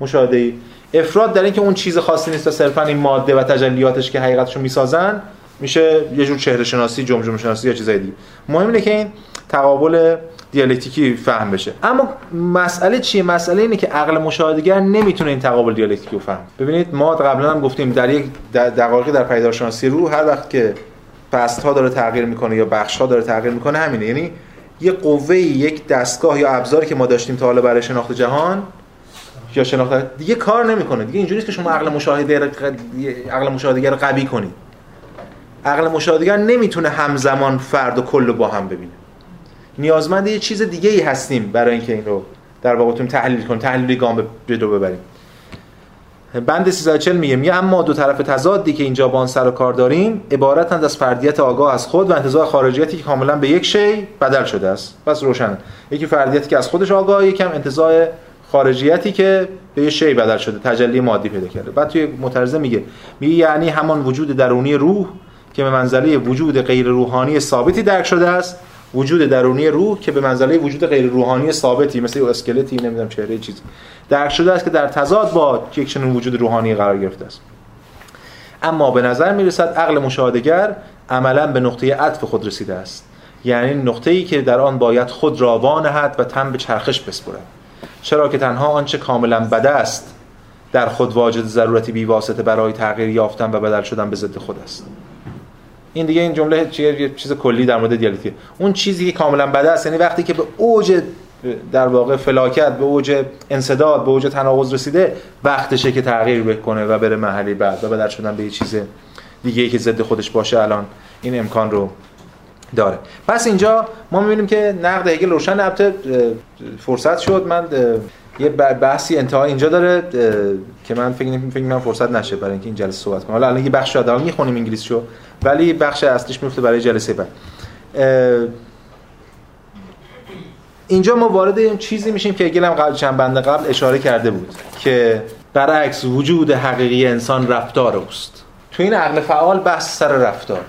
مشاهده افراد در اینکه اون چیز خاصی نیست صرفا این ماده و تجلیاتش که حقیقتشو می‌سازن میشه یه جور چهره شناسی جمجمه شناسی یا چیزای دیگه. مهم اینه که این تقابل دیالکتیکی فهم بشه. اما مسئله چیه؟ مسئله اینه که عقل مشاهدهگر نمی‌تونه این تقابل دیالکتیکی رو فهم ببینید ما قبلا هم گفتیم در یک دقایقی در پیدارشناسی رو هر وقت که فصل ها داره تغییر می‌کنه یا بخش ها داره تغییر می‌کنه همینه. یعنی یه قوه یک دستگاه یا ابزاری که ما داشتیم تا حالا برای شناخت جهان یا شناخت دیگه کار نمی‌کنه. دیگه اینجوریه که شما عقل مشاهده عقل مشاهدهگر رو قوی کنید. عقل مشاهدهگر نمی‌تونه همزمان فرد و کل با هم ببینه. نیازمند یه چیز دیگه ای هستیم برای اینکه این رو در واقع تحلیل کنیم تحلیلی گام به رو ببریم. بند 340 میگه میگه اما دو طرف تضادی که اینجا با آن سر و کار داریم عبارتند از فردیت آگاه از خود و انتزاع خارجیتی که کاملا به یک شی بدل شده است. پس روشن. یکی فردیتی که از خودش آگاه یکم انتزاع خارجیتی که به یه شی بدل شده تجلی مادی پیدا کرده. بعد توی مترجم میگه میگه یعنی همان وجود درونی روح که به منزله وجود غیر روحانی ثابتی درک شده است. وجود درونی روح که به منزله وجود غیر روحانی ثابتی مثل اسکلتی نمی‌دونم چهره چیزی. درک شده است که در تضاد با یک چنین وجود روحانی قرار گرفته است. اما به نظر می‌رسد عقل مشاهدگر عملا به نقطه عطف خود رسیده است. یعنی نقطه ای که در آن باید خود را وانهد و تن به چرخش بسپرد. چرا که تنها آنچه کاملا بده است در خود واجد ضرورتی بی واسطه برای تغییر یافتن و بدل شدن به ضد خود است. این دیگه این جمله یه چیز کلی در مورد دیالکتیک. اون چیزی که کاملا بده است یعنی وقتی که به اوج در واقع فلاکت به اوج انصداد به اوج تناقض رسیده وقتشه که تغییر بکنه و بره محلی بعد و بدل شدن به یه چیز دیگه ای که ضد خودش باشه الان این امکان رو داره. پس اینجا ما می‌بینیم که نقد هگل روشن البته فرصت شد. من یه بحثی انتها اینجا داره که من فکر من فرصت نشه برای اینکه این جلسه صحبت کنم. حالا الان یه بخش شاید می‌خونیم انگلیسیشو. ولی بخش اصلیش میفته برای جلسه بعد. اینجا ما وارد این چیزی میشیم که گلم قبل چند بنده قبل اشاره کرده بود که برعکس وجود حقیقی انسان رفتار اوست. تو این عقل فعال بحث سر رفتار.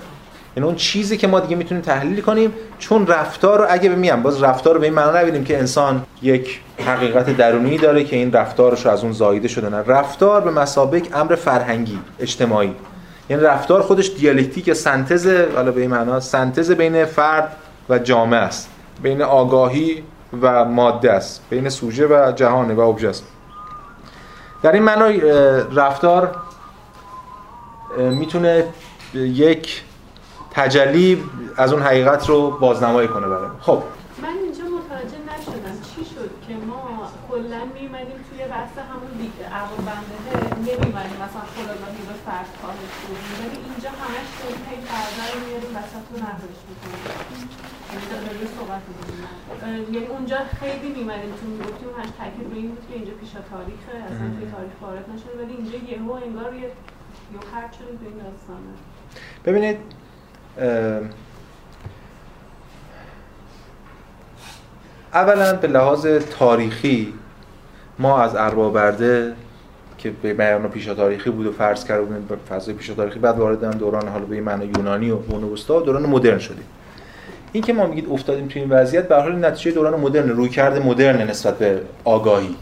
یعنی اون چیزی که ما دیگه می‌تونیم تحلیل کنیم چون رفتار رو اگه بمیم باز رفتار رو به این معنا نبینیم که انسان یک حقیقت درونی داره که این رفتارش رو از اون زایده شده. نه رفتار به مسابق امر فرهنگی اجتماعی. یعنی رفتار خودش دیالکتیک سنتز حالا به این معنا سنتز بین فرد و جامعه است. بین آگاهی و ماده است. بین سوژه و جهان و ابژه است. در این معنا رفتار می‌تونه یک تجلی از اون حقیقت رو بازنمایی کنه برای خب من اینجا متوجه نشدم چی شد که ما کلا میمدیم توی بحث همون دیگه عقل بنده نمیمدیم مثلا خدادادی به فرد کارش بودیم ولی اینجا همش داریم هی فرده رو میاریم وسط رو نقلش می‌کنیم یعنی صحبت یعنی اونجا خیلی میمدیم تو می‌گفتیم همش تاکید به این بود که اینجا پیشا تاریخه اصلا توی تاریخ وارد نشده. ولی اینجا یهو انگار یه یه خرد شدیم به این داستانه. ببینید اولا به لحاظ تاریخی ما از اربابرده که به بیان پیشا تاریخی بود و فرض کرده بودیم فضای پیشا تاریخی بعد وارد دوران حالا به معنی یونانی و قرون دوران مدرن شدیم. این که ما میگید افتادیم توی این وضعیت به حال نتیجه دوران مدرن روی کرده مدرن نسبت به آگاهی.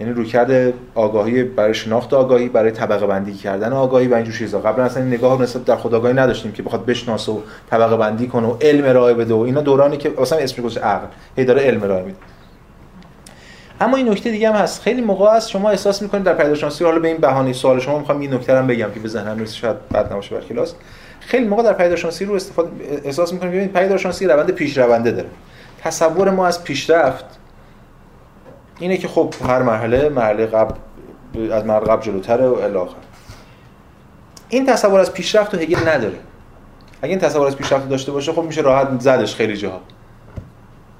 یعنی روی کرده آگاهی برای شناخت آگاهی برای طبقه بندی کردن آگاهی و اینجور چیزا. قبلا اصلا این نگاه نسبت در خودآگاهی نداشتیم که بخواد بشناسه و طبقه بندی کنه و علم ارائه بده و اینا دورانی که اصلا اسم گذاشته عقل. هی داره علم ارائه میده. اما این نکته دیگه هم هست. خیلی موقع است شما احساس می‌کنید در پیداشناسی حالا به این بهانه سوال شما می‌خوام این نکته بگم که به ذهنم شاید بد نباشه بر کلاس. خیلی موقع در پیداشناسی رو استفاده احساس می‌کنید ببینید پیداشناسی روند پیشرونده داره. تصور ما از پیشرفت اینه که خب هر مرحله مرحله قبل از مرحله قبل جلوتره و الی این تصور از پیشرفت و هگل نداره. اگه این تصور از پیشرفت داشته باشه خب میشه راحت زدش خیلی جاها.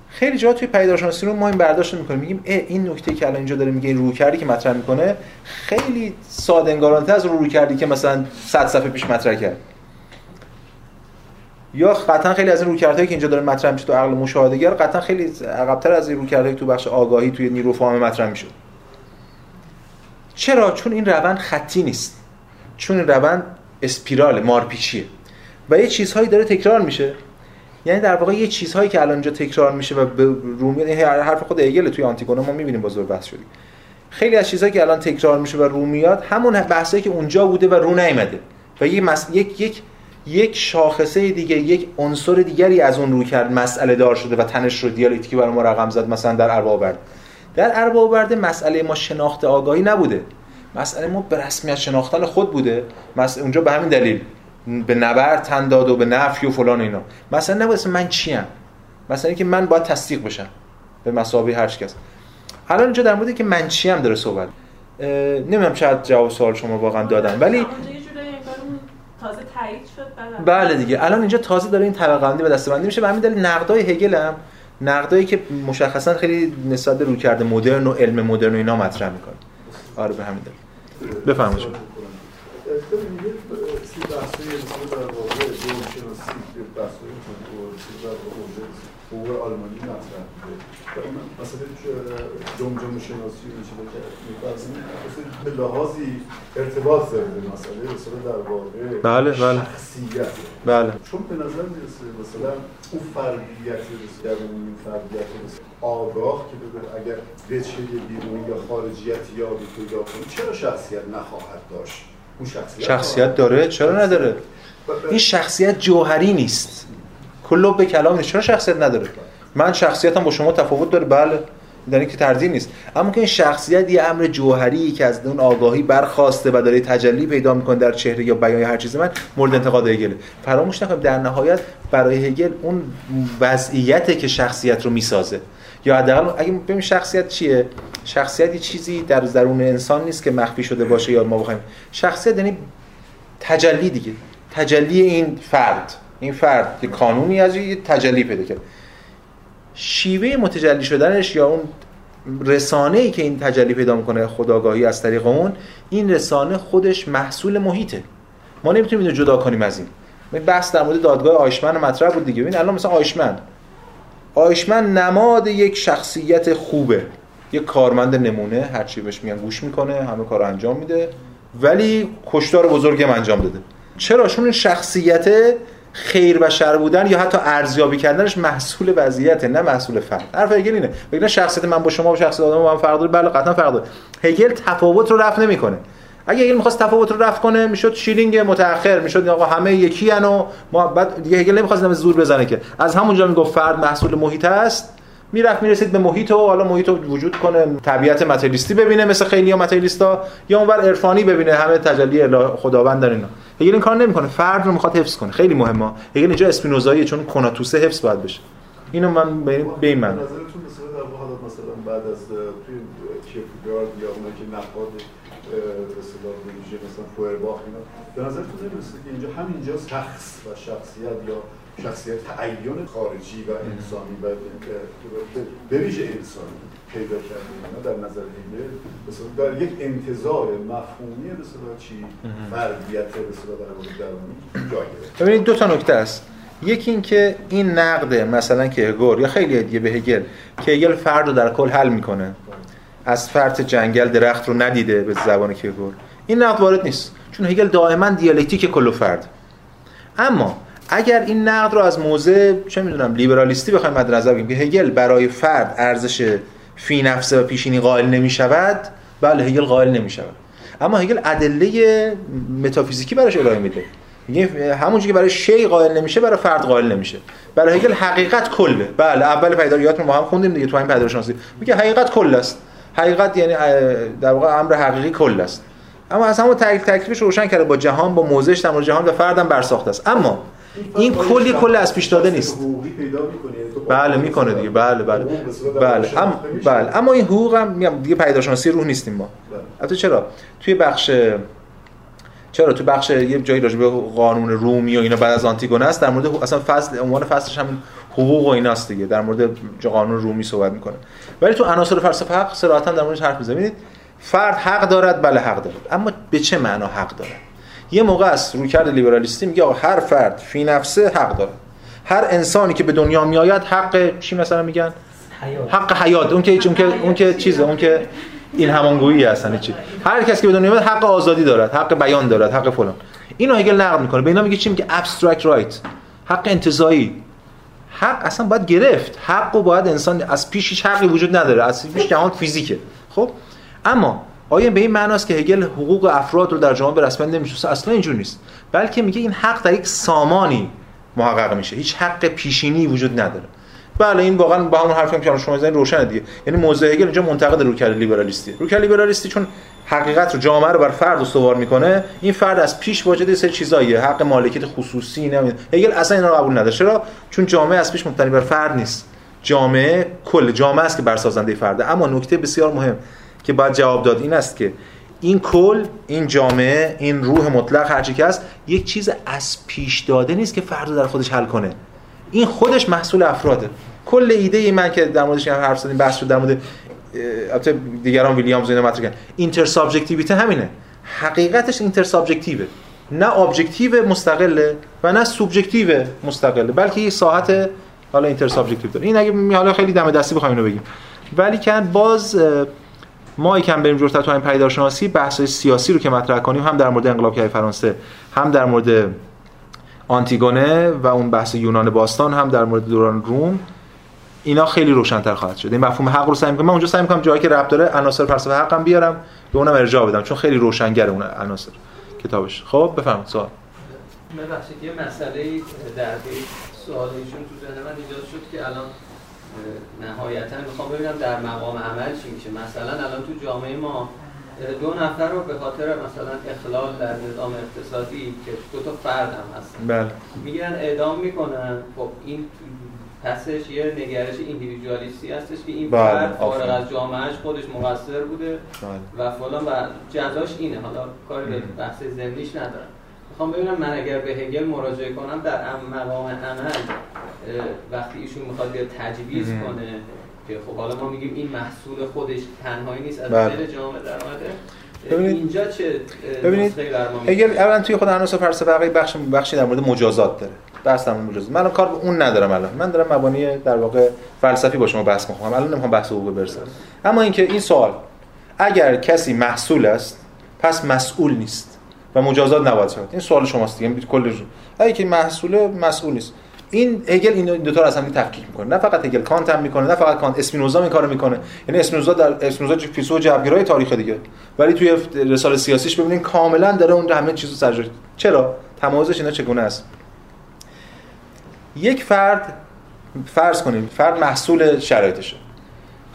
خیلی جاها توی پیداشناسی رو ما این برداشت می‌کنیم. میگیم این نکته که الان اینجا داره میگه این کردی که مطرح می‌کنه خیلی ساده انگارانه از رو کردی که مثلا 100 صفحه پیش مطرح کرد. یا قطعا خیلی از این رویکردهایی که اینجا داره مطرح میشه تو عقل مشاهدهگر قطعا خیلی عقبتر از این رویکردهایی تو بخش آگاهی توی نیرو فهم مطرح میشه. چرا؟ چون این روند خطی نیست. چون این روند اسپیرال مارپیچیه. و یه چیزهایی داره تکرار میشه. یعنی در واقع یه چیزهایی که الان اینجا تکرار میشه و به رومیات این حرف خود ایگل توی آنتیگونه ما می‌بینیم با زور بحث شدیم. خیلی از چیزهایی که الان تکرار میشه و رومیات همون بحثایی که اونجا بوده و رو نیامده و یک یک یک یک شاخصه دیگه یک عنصر دیگری از اون رو کرد مسئله دار شده و تنش رو دیالکتیکی برای ما رقم زد مثلا در ارباب در ارباب مسئله ما شناخت آگاهی نبوده. مسئله ما به رسمیت شناختن خود بوده. مثلا اونجا به همین دلیل. به نبر تن داد و به نفی و فلان اینا. مثلا نباید من چیم. مثلا اینکه من باید تصدیق بشم به مسابقه هر کس الان اینجا در مورد که من چیم داره صحبت. نمی‌دونم شاید جواب سوال شما واقعا دادم ولی تازه تایید شد بله دیگه. الان اینجا تازه داره این طبقه بندی و دسته میشه. به همین دلیل نقدای هگل هم نقدایی که مشخصا خیلی نسبت به روی کرده مدرن و علم مدرن و اینا مطرح می‌کنه. آره به همین دلیل. بفرمایید. شما حقوق آلمانی مطرح بوده مثلا جمجمه شناسی و چیزا که به لحاظی ارتباط داره به مسئله مثلا در واقع بله بله. شخصیت. بله. چون به نظر می‌رسه مثلا اون فردیت در اون فردیت آگاه که بده اگر وجه بیرونی یا خارجیت یا پیدا کنی چرا شخصیت نخواهد داشت؟ اون شخصیت, شخصیت داره؟ چرا نداره؟ این شخصیت جوهری نیست. کلو به کلام چرا شخصیت نداره؟ من شخصیتم با شما تفاوت داره بله. در که تردید نیست. اما که این شخصیت یه امر جوهری که از اون آگاهی برخواسته و داره تجلی پیدا می‌کنه در چهره یا بیان هر چیز من مورد انتقاد هگل. فراموش نکنیم در نهایت برای هگل اون وضعیته که شخصیت رو می‌سازه. یا حداقل اگه ببین شخصیت چیه؟ شخصیت یه چیزی در درون انسان نیست که مخفی شده باشه یا ما بخوایم. شخصیت یعنی تجلی دیگه. تجلی این فرد. این فرد که کانونی از یه تجلی پیدا کرد. شیوه متجلی شدنش یا اون رسانه ای که این تجلی پیدا می‌کنه خداگاهی از طریق اون این رسانه خودش محصول محیطه. ما نمی‌تونیم اینو جدا کنیم از این. بحث در مورد دادگاه آیشمن مطرح بود دیگه. ببین الان مثلا آیشمن. آیشمن نماد یک شخصیت خوبه. یک کارمند نمونه. هر چی بهش میگن گوش می‌کنه همه کار انجام میده. ولی کشتار بزرگی انجام داده. چرا؟ چون شخصیت خیر و شر بودن یا حتی ارزیابی کردنش محصول وضعیته نه محصول فرد. حرف هگل اینه. بگن شخصیت من با شما و شخصیت آدم با من فرق داره. بله قطعا فرق داره. هگل تفاوت رو رفع نمی‌کنه. اگه هگل می‌خواست تفاوت رو رفع کنه می‌شد شیلینگ متأخر. می‌شد آقا همه یکی و ما بعد دیگه هگل نمی‌خواست زور بزنه که. از همونجا می‌گفت فرد محصول محیط است. می‌رفت می‌رسید به محیط و حالا محیط وجود کنه طبیعت ماتریالیستی ببینه مثل خیلی ها ماتریالیستا یا اونور عرفانی ببینه همه تجلی خداوند در اینا. هگل این کار نمی‌کنه فرد رو می‌خواد حفظ کنه خیلی مهمه. هگل اینجا اسپینوزاییه چون کناتوسه حفظ باید بشه. اینو من به این من. بعد از توی کیرکگارد یا اونایی که نقاد به اصطلاح مثلا فوئرباخ اینا به نظرتون نمی‌رسه که اینجا همینجا شخص و شخصیت یا شخصیت تعین خارجی و انسانی و به ویژه انسانی پیدا کرده در نظر هگل مثلا در یک انتزاع مفهومی مثلا چی؟ فردیت مثلا در مورد درونی جای ببینید دو تا نکته است. یکی این که این نقد مثلا که هگل یا خیلی دیگه به هگل که هگل فرد رو در کل حل می‌کنه. از فرط جنگل درخت رو ندیده به زبان هگل این نقد وارد نیست چون هگل دائما دیالکتیک کل فرد. اما اگر این نقد رو از موضع چه می‌دونم لیبرالیستی بخوایم مد نظر بگیریم که هگل برای فرد ارزش فی نفسه و پیشینی قائل نمی شود بله هگل قائل نمی شود اما هگل ادله متافیزیکی براش ارائه میده. میگه همونجوری که برای شی قائل نمیشه برای فرد قائل نمیشه. برای هگل حقیقت کله. بله اول پیداییات ما هم خوندیم دیگه تو این شناسی میگه حقیقت کل است. حقیقت یعنی در واقع امر حقیقی کل است. اما از همون تکلیفش روشن کرده با جهان با موضعش در جهان و فردم برساخته است. اما این کلی کل از پیش داده نیست. یعنی بله می‌کنه دیگه. بله بله. بله. اما بله. اما این حقوق هم میگم دیگه پیداشناسی روح نیستیم ما. بله. البته چرا؟ توی بخش چرا؟ تو بخش یه جایی راجع به قانون رومی و اینا بعد از آنتیگونه است در مورد اصلا فصل عنوان فصلش همین حقوق و ایناست دیگه در مورد قانون رومی صحبت می‌کنه. ولی تو عناصر فلسفه حق صراحتا در موردش حرف می‌زنید فرد حق دارد بله حق دارد. اما به چه معنا حق دارد؟ یه موقع است رویکرد لیبرالیستی میگه هر فرد فی نفسه حق داره. هر انسانی که به دنیا میآید حق چی مثلا میگن؟ حق حیات. اون که اون که اون که چیزه اون که این همانگویی هستن چی؟ هر کسی که به دنیا میاد حق آزادی دارد حق بیان دارد حق فلان. اینو هگل نقد می‌کنه. به اینا میگه چی؟ میگه abstract right حق انتزاعی. حق اصلا باید گرفت. حق و باید انسان از پیش هیچ حقی وجود نداره از پیش جهان فیزیکه. خب؟ اما آیا به این معناست که هگل حقوق افراد رو در جامعه به رسمیت نمی‌شناسه اصلا اینجور نیست. بلکه میگه این حق در یک سامانی محقق میشه. هیچ حق پیشینی وجود نداره. بله این واقعا با همون حرفی که شما زدین روشنه دیگه. یعنی موضوع هگل اینجا منتقد روکر لیبرالیستی. روکر لیبرالیستی چون حقیقت رو جامعه رو بر فرد استوار می‌کنه این فرد از پیش واجد سه چیزاییه. حق مالکیت خصوصی نمیده هگل اصلا اینا رو قبول نداره. چرا؟ چون جامعه از پیش مبتنی بر فرد نیست. جامعه کل جامعه است که بر سازنده فرده. اما نکته بسیار مهم. که باید جواب داد این است که این کل این جامعه این روح مطلق هرچی که هست یک چیز از پیش داده نیست که فرد در خودش حل کنه. این خودش محصول افراده. کل ایده ای من که در موردش حرف زدیم بحث شد در مورد البته دیگران ویلیامز اینو مطرح کردن. اینتر سابجکتیویته همینه. حقیقتش اینتر سابجکتیوه نه objective مستقله و نه subjective مستقله بلکه یه ساحت حالا intersubjective این اگه حالا خیلی دم دستی بخوایم اینو بگیم. ولی که باز ما یکم بریم جلوتر تو این پدیدارشناسی بحث سیاسی رو که مطرح کنیم هم در مورد انقلاب فرانسه هم در مورد آنتیگونه و اون بحث یونان باستان هم در مورد دوران روم. اینا خیلی روشنتر خواهد شد. این مفهوم حق رو سعی می‌کنم. من اونجا سعی می‌کنم جایی که ربط داره عناصر فلسفه حقم بیارم به اونم ارجاع بدم چون خیلی روشنگر اون عناصر کتابش. خب بفرمایید سوال. ببخشید یه مسئله در سوال ایشون تو ذهن من ایجاد شد که الان نهایتا می‌خوام ببینم در مقام عمل چی میشه. مثلا الان تو جامعه ما دو نفر رو به خاطر مثلا اخلال در نظام اقتصادی که دو تا فرد هم هستن بله. می‌گیرن اعدام می‌کنن. خب این پسش یه نگرش ایندیویدوالیستی هستش که این بله، فرد فارغ. از جامعهش خودش مقصر بوده بله. و فلان و جزاش اینه. حالا کاری به بحث زندیش ندارم. می‌خوام ببینم من اگر به هگل مراجعه کنم در ام- مقام عمل وقتی ایشون می‌خواد بیاد تجویز. کنه که خب حالا ما میگیم این محصول خودش تنهایی نیست از بله. دل جامعه در اومده. ببینید- اینجا چه ببینید، می‌گذاره؟ اولا توی خود عناصر فلسفه بخش بخشی در مورد مجازات داره. بحث در مجازات من کار به اون ندارم الان. من دارم مبانی در واقع فلسفی با شما بحث می‌کنم. الان نمی‌خوام بحث حقوق برسم اما اینکه این سوال اگر کسی محصول است پس مسئول نیست و مجازات نباید شود. این سوال شماست دیگه. کل اگه که محصول مسئول نیست. این هگل این دو تا رو از تفکیک می‌کنه. نه فقط هگل کانت هم می‌کنه نه فقط کانت. اسپینوزا این کارو می‌کنه. یعنی اسپینوزا در اسپینوزا فیلسوف جبرگرای تاریخ دیگه. ولی توی رساله سیاسیش ببینید کاملا داره اون همه چیزو سرجاش چرا؟ تمایزش اینا چگونه است؟ یک فرد فرض کنیم فرد محصول شرایطشه.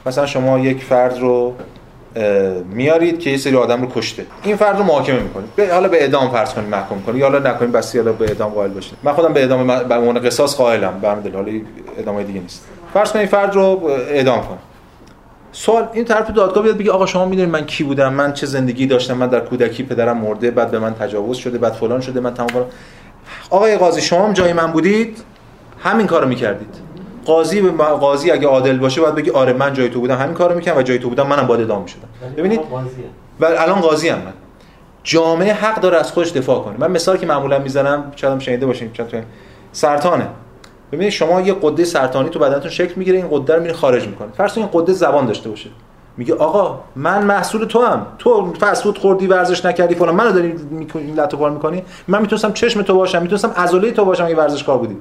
مثلا شما یک فرد رو میارید که یه سری آدم رو کشته. این فرد رو محاکمه می‌کنید. به حالا به اعدام فرض کنید محکوم کنید. یا حالا نکنید بس حالا به اعدام قائل باشید. من خودم به اعدام به عنوان قصاص قائلم. به همین دلیل. حالا ادامه دیگه نیست. فرض کنید فرد رو اعدام کن. سوال این طرف دادگاه بیاد بگه آقا شما می‌دونید من کی بودم؟ من چه زندگی داشتم؟ من در کودکی پدرم مرده بعد به من تجاوز شده بعد فلان شده من تمام آقای قاضی شما جای من بودید؟ همین کارو می‌کردید. قاضی به قاضی اگه عادل باشه باید بگه آره من جای تو بودم همین کارو می‌کردم و جای تو بودم منم باید اعدام می‌شدم ببینید؟ و الان قاضی هم من. جامعه حق داره از خودش دفاع کنه. من مثالی که معمولا می‌زنم شاید هم شنیده باشین تو سرطانه. ببینید شما یه قده سرطانی تو بدنتون شکل می‌گیره این قده رو میره خارج می‌کنه. فرض کنید این قده زبان داشته باشه. میگه آقا من محصول تو هم تو فست فود خوردی ورزش نکردی فلان. منو داری می‌کنی لطو می‌کنی؟ من می‌تونستم چشم تو باشم می‌تونستم عضله تو باشم اگه ورزشکار بودی.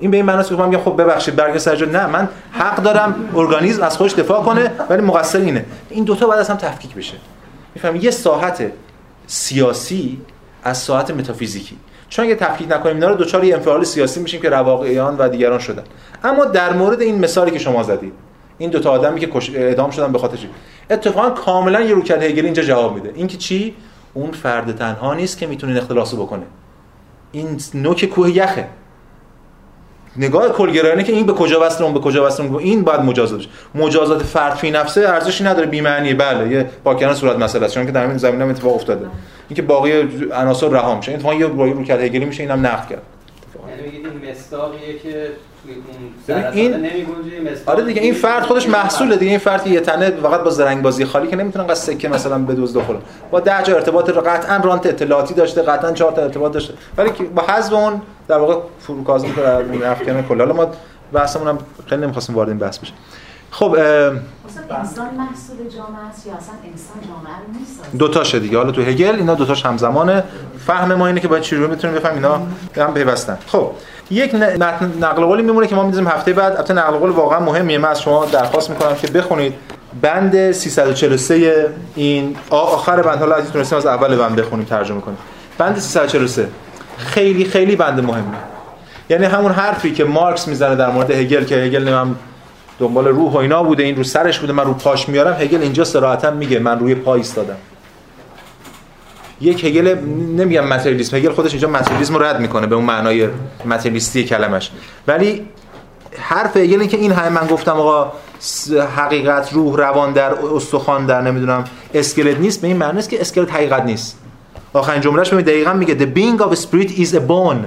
این به این معناست که من میگم خب ببخشید برگ سر نه من حق دارم ارگانیسم از خودش دفاع کنه ولی مقصر اینه. این دوتا باید از هم تفکیک بشه. می‌فهمی؟ یه ساحت سیاسی از ساحت متافیزیکی. چون اگه تفکیک نکنیم اینا رو دوچار انفعال سیاسی میشیم که رواقیان و دیگران شدن. اما در مورد این مثالی که شما زدید این دوتا آدمی که. اعدام شدن به خاطر اتفاقا کاملا یه هگلی اینجا جواب میده. اینکه چی؟ اون فرد تنها نیست که می‌تونه این اختلاسو بکنه. این نوک کوه یخه. نگاه کلگرایانه که این به کجا وصل اون به کجا وصل اون این باید مجازات بشه مجازات فرد فی نفسه ارزشی نداره بی معنیه بله یه پاکیانه صورت مسئله است. چون که در همین زمینه هم اتفاق افتاده. اینکه باقی عناصر رها میشه. اتفاقا یه روی رو کرد هگلی میشه اینم نقد کرد. یعنی میگید این مستاقیه که توی اون این- آره دیگه این فرد خودش محصوله دیگه این فرد که یه تنه فقط با زرنگ بازی خالی که نمی‌تونه قصد سکه مثلا بدزد و فلان با 10 جا ارتباط رو قطعا رانت اطلاعاتی داشته قطعا چهار تا ارتباط داشته. ولی که با حذف اون در واقع فروکاز می‌کنه افکن کلا. حالا ما بحثمون هم خیلی نمی‌خواستیم وارد این بحث بشه خب انسان محصول جامعه است یا اصلا انسان جامعه رو می‌سازه دو تاشه دیگه. حالا تو هگل اینا دو تاش همزمانه. فهم ما اینه که باید چجوری بتونیم بفهمیم. اینا به هم پیوستن خب یک ن- نقل قولی میمونه که ما می‌ذاریم هفته بعد البته نقل قول واقعا مهمیه. من از شما درخواست می‌کنم که بخونید. بند 343 این آخر بند. حالا اگه تونستیم از اول بند بخونیم ترجمه کنیم. بند 343 خیلی خیلی بند مهمه یعنی همون حرفی که مارکس می‌زنه در مورد هگل که هگل نمیم دنبال روح و اینا بوده این رو سرش بوده من رو پاش میارم. هگل اینجا صراحتا میگه من روی پا ایستادم. یک هگل نمیگم متریالیسم هگل خودش اینجا متریالیسم رو رد می‌کنه به اون معنای متریالیستی کلمش. ولی حرف هگل که این همه من گفتم آقا حقیقت روح روان در استخوان در نمی‌دونم اسکلت نیست به این معنی است که اسکلت حقیقت نیست. آخرین جملهش به دقیقا میگه the being of spirit is a bone.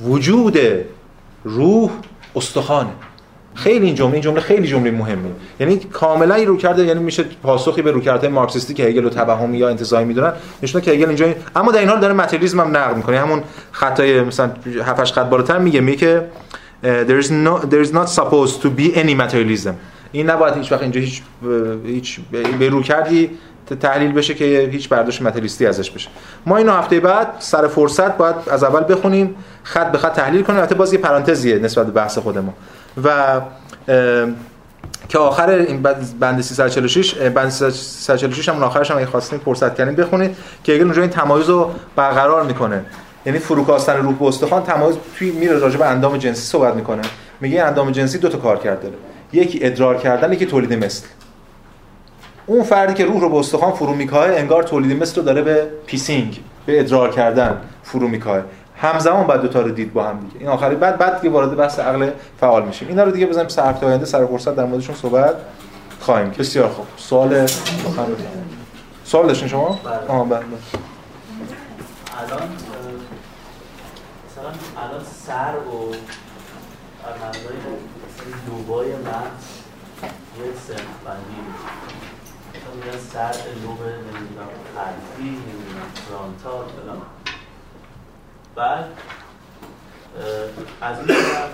وجود روح استخوانه. خیلی این جمله این جمله خیلی جمله مهمه. یعنی کاملا این رو کرده یعنی میشه پاسخی به روکردهای مارکسیستی که هگل رو توهمی یا انتزاعی می‌دونن نشونه که هگل اینجا اما در این حال داره متریالیسم هم نقد می‌کنه. همون خطای مثلا 7 8 خط بالاتر میگه میگه که there is no there is not supposed to be any materialism. این نباید هیچ وقت اینجا هیچ هیچ به رو کردی تحلیل بشه که هیچ برداشت متریالیستی ازش بشه. ما اینو هفته بعد سر فرصت باید از اول بخونیم خط به خط تحلیل کنیم. البته باز یه پرانتزیه نسبت به بحث خود و که آخر این بند 346 بند 346 هم آخرش هم اگه خواستین فرصت کردین بخونید که اگر اونجا این تمایز رو برقرار می‌کنه. یعنی فروکاستن روح به استخوان تمایز توی میره راجع به اندام جنسی صحبت می‌کنه. میگه اندام جنسی دو تا کار کرده. یکی ادرار کردن یکی تولید مثل. اون فردی که روح رو به استخوان فرو میکاهه انگار تولید مثل رو داره به pissing به ادرار کردن فرو میکاهه همزمان بعد دو تا رو دید با هم دیگه. این آخری بعد بعد که وارد بحث عقل فعال میشیم. اینا رو دیگه بزنیم سر هفته آینده سر فرصت در موردشون صحبت خواهیم. بسیار خوب. سوال سوال داشتین شما؟ بله. آها بله الان مثلا الان سر و معنای لوبای مغز یه سنخ بندی مثلا سر لوب نمی‌دونم قلبی نمی‌دونم فرانتال بعد از این طرف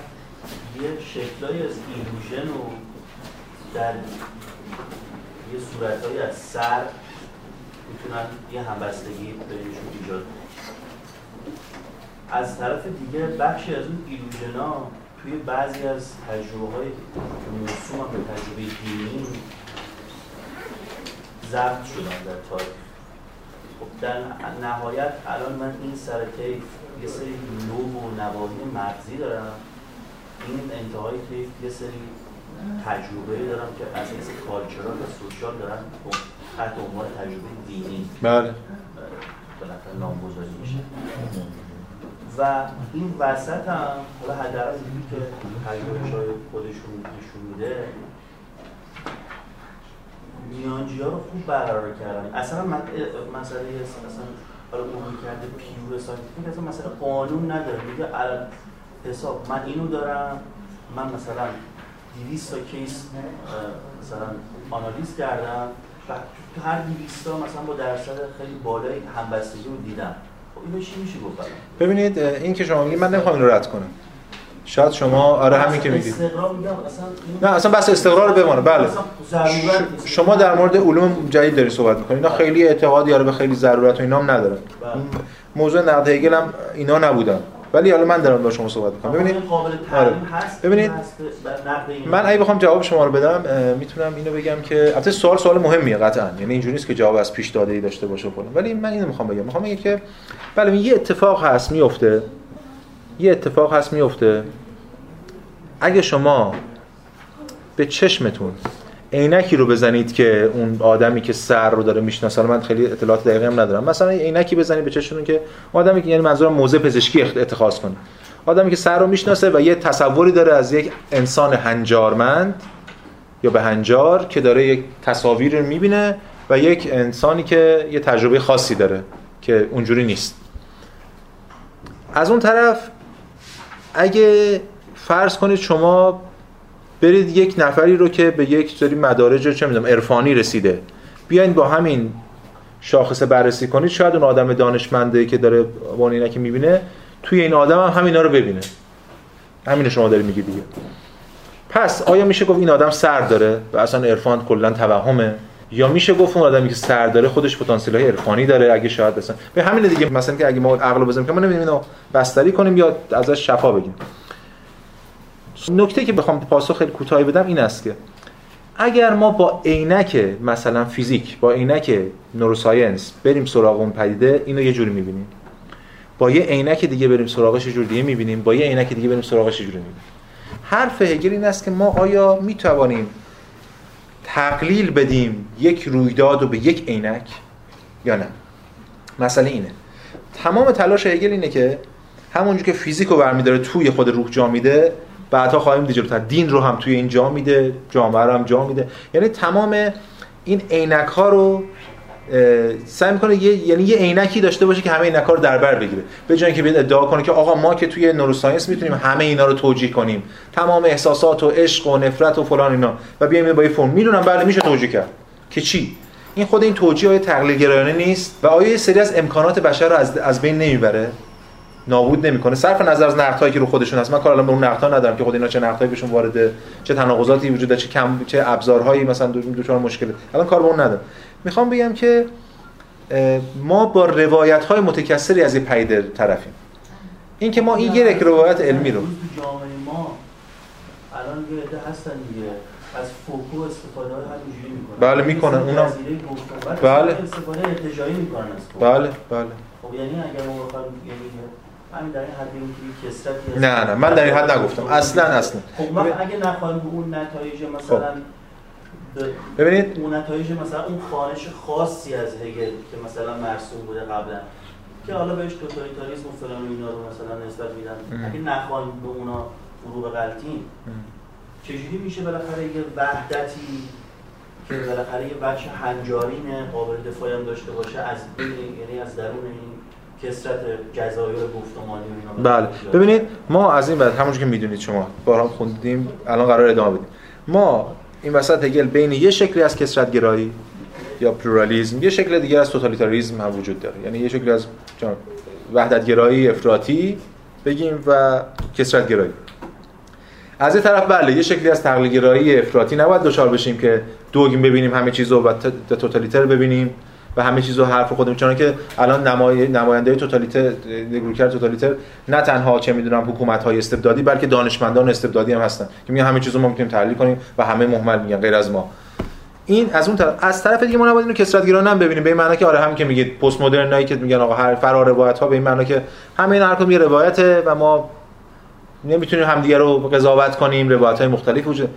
یه شکلایی از ایلوژن رو در یه صورتهایی از سر می‌تونن یه همبستگی بینشون ایجاد از طرف دیگه بخشی از اون ایلوژن ها توی بعضی از تجربه های موسوم به تجربه دینی ضبط شدن در تاریخ. خب در نهایت الان من این سر یه سری لوب و نواحی مغزی دارم. این انتهای کیف یه سری تجربه دارم که از این کالچرال و سوشال دارن. تحت عنوان تجربه دینی. بله. بالاخره نامگذاری میشه. و این وسط هم حالا حداقل دیدی که تجربه های خودشون نشون میده میانجی ها رو خوب برقرار کردن. اصلا مسئله اصلا حالا اون رویکرد pure scientific اصلا مسئله قانون نداره. میگه حساب. من اینو دارم. من مثلا 200 تا case مثلا آنالیز کردم. و هر 200 تا مثلا با درصد خیلی بالای همبستگی رو دیدم. خب اینو چی میشه گفت ببینید این که شما میگید من نمی‌خوام اینو رد کنم. شاید شما آره همین که میگید. نه اصلا بحث استقرا بمانه. بله. شما در مورد علوم جدید داری صحبت می‌کنید اینا خیلی اعتقادی آره به خیلی ضرورت و اینا هم ندارن بله. موضوع نقد هگل هم اینا نبودن. ولی حالا من دارم با شما صحبت می‌کنم. ببینید. آره. ببینید. من اگه بخوام جواب شما رو بدم می‌تونم اینو بگم که البته سوال سوال مهمیه قطعا. یعنی اینجوری نیست که جواب از پیش داده ای داشته باشه کنم ولی من اینو می‌خوام بگم. می‌خوام بگم که بله یه اتفاق هست میفته یه اتفاق هست میفته اگه شما به چشمتون عینکی رو بزنید که اون آدمی که سر رو داره می‌شناسه من خیلی اطلاعات دقیقی هم ندارم. مثلا عینکی بزنید به چشمتون که آدمی که یعنی منظورم موزه پزشکی اتخاذ کنه. آدمی که سر رو می‌شناسه و یه تصوری داره از یک انسان هنجارمند یا به هنجار که داره یک تصاویر رو می‌بینه و یک انسانی که یه تجربه خاصی داره که اونجوری نیست. از اون طرف اگه فرض کنید شما برید یک نفری رو که به یک سری مدارج چه می‌دونم عرفانی رسیده. بیاین با همین شاخصه بررسی کنید. شاید اون آدم دانشمنده که داره با که می‌بینه توی این آدم هم همینا رو ببینه. همین شما داری میگی دیگه. پس آیا میشه گفت این آدم سر داره و اصلا عرفان کلا توهمه؟ یا میشه گفت اون آدمی که سر داره خودش پتانسیل های عرفانی داره اگه شاید مثلا به همین دیگه مثلا که اگه ما عقل بزنیم که ما نمی‌دونیم اینو بستری کنیم یا ازش شفا بگیم نکته که بخوام پاسخ خیلی کوتاهی بدم این است که اگر ما با عینک مثلا فیزیک با عینک نوروساینس بریم سراغ اون پدیده اینو یه جوری می‌بینیم. با یه عینک دیگه بریم سراغش یه جور دیگه می‌بینیم. با یه عینک دیگه بریم سراغش یه جوری می‌بینیم. حرف هگل این است که ما آیا می‌توانیم تقلیل بدیم یک رویداد رو به یک عینک یا نه؟ مسئله اینه. تمام تلاش هگل اینه که همونجور که فیزیک رو برمیداره توی خود روح جا میده بعدها خواهیم دید دین رو هم توی این جا میده جامعه رو هم جا میده. یعنی تمام این عینک ها رو سعی می‌کنه یه یعنی یه عینکی داشته باشه که همه عینک ها رو در بر بگیره. به جای اینکه بیاد ادعا کنه که آقا ما که توی نوروساینس می‌تونیم همه اینا رو توجیه کنیم. تمام احساسات و عشق و نفرت و فلان اینا. و بیایم با یه فرم. می‌دونم بله میشه توجیه کرد. که چی؟ این خود این توجیه های تقلیل گرایانه نیست و آیا یه سری از امکانات بشر رو از, از بین نمی‌بره. نابود نمی‌کنه. صرف نظر از نقدهایی که رو خودشون هست. من کار الان به اون نقدها ندارم که خود اینا چه نقدهایی بهشون وارده چه تناقضاتی وجود داره چه کم چه ابزارهایی مثلا دچار مشکل. الان کار به اون ندارم. می‌خوام بگم که ما با روایت های متکثری از این پیده طرفیم. این که ما این یک روایت علمی رو جامعه ما الان یه عده هستن دیگه. از فوکو استفاده همینجوری می‌کنن. بله، می‌کنن. اونا- بله. استفاده ارتجاعی می‌کنن بله بله. خب یعنی اگر ما بخوایم یعنی همین در این حد که کسرتی. نه نه من در این حد نگفتم. اصلا اصلا. خب ما اگه نخواهیم به اون نتایج مثلا به ببینید. اون نتایج مثلا اون خانش خاصی از هگل که مثلا مرسوم بوده قبلا که حالا بهش توتالیتاریسم و فلان اینا رو مثلا نسبت میدن. اگه نخواهیم به اونا فرو بغلتیم چجوری میشه بالاخره یه وحدتی که بالاخره یه بچه هنجارین قابل دفاعی هم داشته باشه از بین یعنی از درون این کسرت جزایر گفتمانی و اینا بله. ببینید ما از این بعد همونجور که می‌دونید شما بارها خوندیم الان قرار ادامه بدیم. ما این وسط هگل بین یه شکلی از کسرت گرایی یا پلورالیسم یه شکل دیگه از توتالیتاریسم هم وجود داره. یعنی یه شکلی از وحدت گرایی افراطی بگیم و کسرت گرایی از یه طرف بله یه شکلی از تقلیل گرایی افراطی نباید دچار بشیم که دوگیم ببینیم همه چیزو و توتالیتر ببینیم. و همه چیزو حرف خودمون چون که الان نمای نماینده توتالیتر نگروکر توتالیتر نه تنها چه می‌دونم حکومت های استبدادی بلکه دانشمندان استبدادی هم هستن که میگن همه چیزو ما می‌تونیم تحلیل کنیم و همه مهمل میگن غیر از ما. این از اون طرف از طرف دیگه ما نباید اینو کسرت گرایانه هم ببینیم به این معنی که آره همین که میگید پست مدرنایی که میگن آقا هر فرا روایت ها به این معنی که همه این هر یه روایته و ما نمی‌تونیم همدیگه رو قضاوت کنیم روایت های مختلف وجود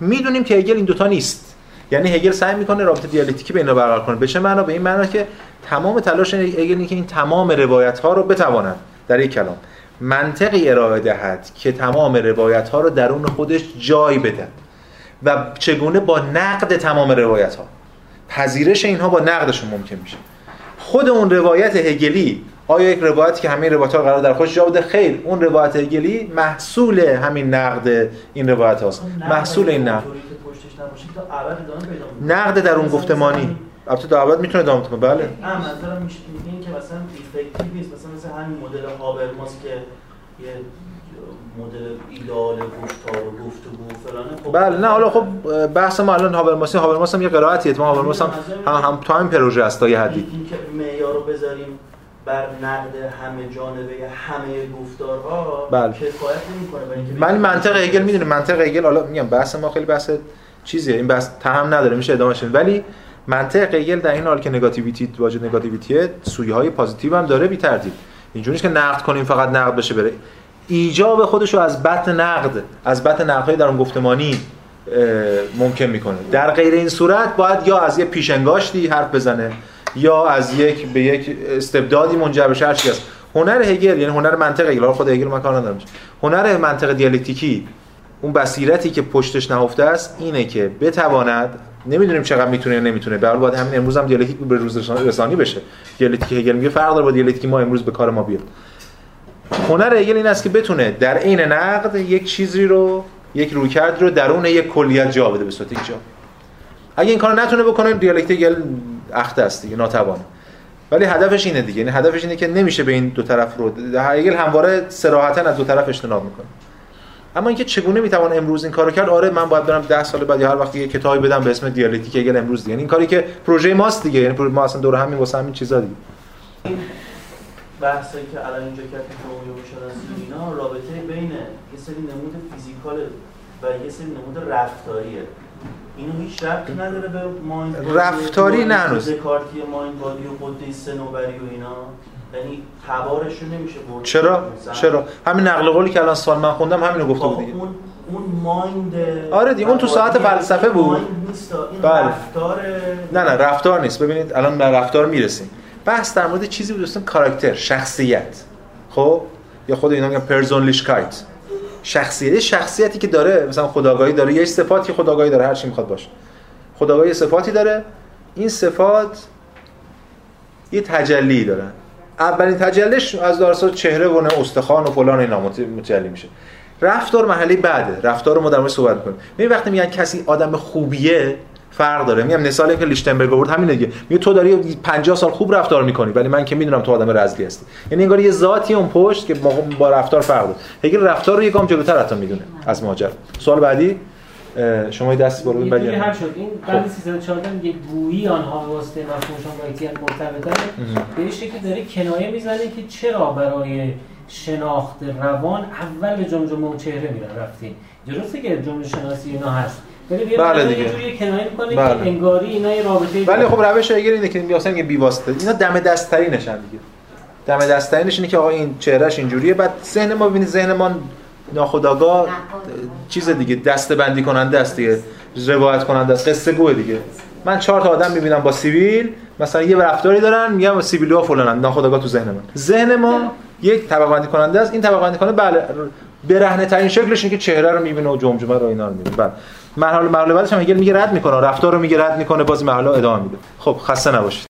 می‌دونیم که هگل این دوتا نیست. یعنی هگل سعی می‌کنه رابطه دیالکتیکی بین برقرار کنه. به چه معنا به این معنا که تمام تلاش هگل اینه که این تمام روایت ها رو بتواند در یک کلام. منطقی ارائه دهد که تمام روایت ها رو درون خودش جای بده و چگونه با نقد تمام روایت ها پذیرش اینها با نقدشون ممکن میشه. خود اون روایت هگلی آیا یک روایتی که همه روایت ها قرار در خودش جا بده؟ خیر اون روایت هگلی محصول همین نقد این روایت هاست محصول این نقد. نباشه تا ابد ادامه پیدا می‌کنه. نقد درون گفتمانی. البته دعوت می‌تونه ادامه کنه. بله. نه منظورم میشه میگه که مثلا افکتیو نیست. مثلا مثل همین مدل هابرماس که یه مدل ایدئال گفتار و گفتگو فلانه. خب بله. نه حالا خب بحث ما الان هابرماسی هابرماس هم یه قرائتیه. ما هابرماس هم هم, هم تو همین پروژه است تا یه حدی. این که معیار رو بذاریم بر نقد همه جانبه همه گفتارها بله. کفایت نمی‌کنه. برای اینکه من منطق هگل می‌دونم منطق هگل حالا میگم بحث ما خیلی بحث چیزیه این بحث ته هم نداره میشه ادامه شد. ولی منطق هگل در این حال که negativity واجد negativity ه سویه های positive هم داره بی تردید اینجوری نیست که نقد کنیم فقط نقد بشه بره. ایجاب خودش رو از بطن نقد از بطن نقدهای در اون گفتمانی ممکن می‌کنه. در غیر این صورت باید یا از یه پیشنگاشتی حرف بزنه یا از یک به یک استبدادی منجر بشه هر هست. هنر هگل یعنی هنر منطق هگل. خود هگل من کار ندارم. هنر منطق دیالکتیکی اون بصیرتی که پشتش نهفته است اینه که بتواند نمی‌دونیم چقدر می‌تونه یا نمی‌تونه به باید همین امروز هم دیالکتیک به روز رسانی- بشه. دیالکتیک هگل میگه فرق داره با دیالکتیکی ما امروز به کار ما بیاد. هنر هگل این است که بتونه در عین نقد یک چیزی رو یک رویکرد رو درون یک کلیت جا بده به صورت یک جا. اگه این کارو نتونه بکنه دیالکتیک هگل اخته است دیگه ناتوانه. ولی هدفش اینه دیگه. یعنی هدفش اینه که نمیشه به این دو طرف رو هگل همواره صراحتا از دو طرف اجتناب می‌کنه. اما اینکه چگونه می‌توان امروز این کارو کرد؟ آره من باید برم 10 سال بعد یا هر وقت یه کتابی بدم به اسم دیالکتیک هگل امروز دیگه. یعنی این کاری که پروژه ماست دیگه. یعنی ما اصلا دور همین واسه همین چیزا دیگه. بحثایی که الان اینجا کرد که اینا رابطه بین یه سری نمود فیزیکال و یه سری نمود رفتاریه. اینو هیچ ربطی نداره به مایند رفتاری نه هنوز. دکارتی مایند بادی و قده سنوبری و اینا. یعنی تبارشون نمیشه برد. چرا؟ چرا؟ همین نقل قولی که الان سال من خوندم همینو گفته بود دیگه اون اون مایند آره دیگه، اون تو ساعت فلسفه بود. نیست این بله. رفتار نه نه رفتار نیست. ببینید الان به رفتار می‌رسیم. بحث در مورد چیزی بود دوستان کاراکتر شخصیت. خب؟ یا خود اینا میگن پرسونلیشکایت شخصیت شخصیتی که داره مثلا خداگاهی داره یه صفاتی خداگاهی داره هر چی می‌خواد باشه. خداگاهی صفاتی داره. این صفات یه تجلی دارن اولین تجلیش از دارسا چهره و استخوان و فلان اینا مت- متجلی میشه. رفتار محلی بعده. رفتار رو ما در مورد صحبت می‌کنیم ببین وقتی میگن کسی آدم خوبیه فرق داره. میگم مثالی که لیشتنبرگ آورد همینه دیگه. میگه تو داری 50 سال خوب رفتار می‌کنی ولی من که می‌دونم تو آدم رزلی هستی. یعنی انگار یه ذاتی اون پشت که با, رفتار فرق داره. هگل رفتار رو گام جلوتر حتی می‌دونه از ماجرا. سوال بعدی؟ شما دست بعد جوری یه- حل شد این بعد 314 میگه گویی آنها به واسطه مفهومشان با یکدیگر مرتبطن به این شکل داره کنایه می‌زنه که چرا برای شناخت روان اول به جمجمه و چهره میرن رفتین. درسته که جمله شناسی اینا هست. ولی بله دیگه. یه کنایه می‌کنه بله. که انگاری اینا یه رابطه ولی خب روش هگل اینه که میاسن که بی واسطه. اینا دم دستتری نشن دیگه. دم دستترینش اینه که آقا این چهرهش اینجوریه. بعد ذهن ما ببینید ذهن ما ناخودآگاه چیز دیگه دسته بندی کننده است دیگه روایت کننده است قصه گوه دیگه. من چهار تا آدم می‌بینم با سیویل مثلا یه رفتاری دارن میگم سیویل ها فلانن ناخودآگاه تو ذهن من. ذهن ما یک طبقه بندی کننده است این طبقه بندی کننده بله برهنه ترین شکلش اینه که چهره رو می‌بینه و جمجمه رو اینا رو می‌بینه. بله. مرحله مرحله بعدش هم میگه رد می‌کنه رفتار رو میگه رد می‌کنه باز مرحله ادامه میده. خب خسته نباشید.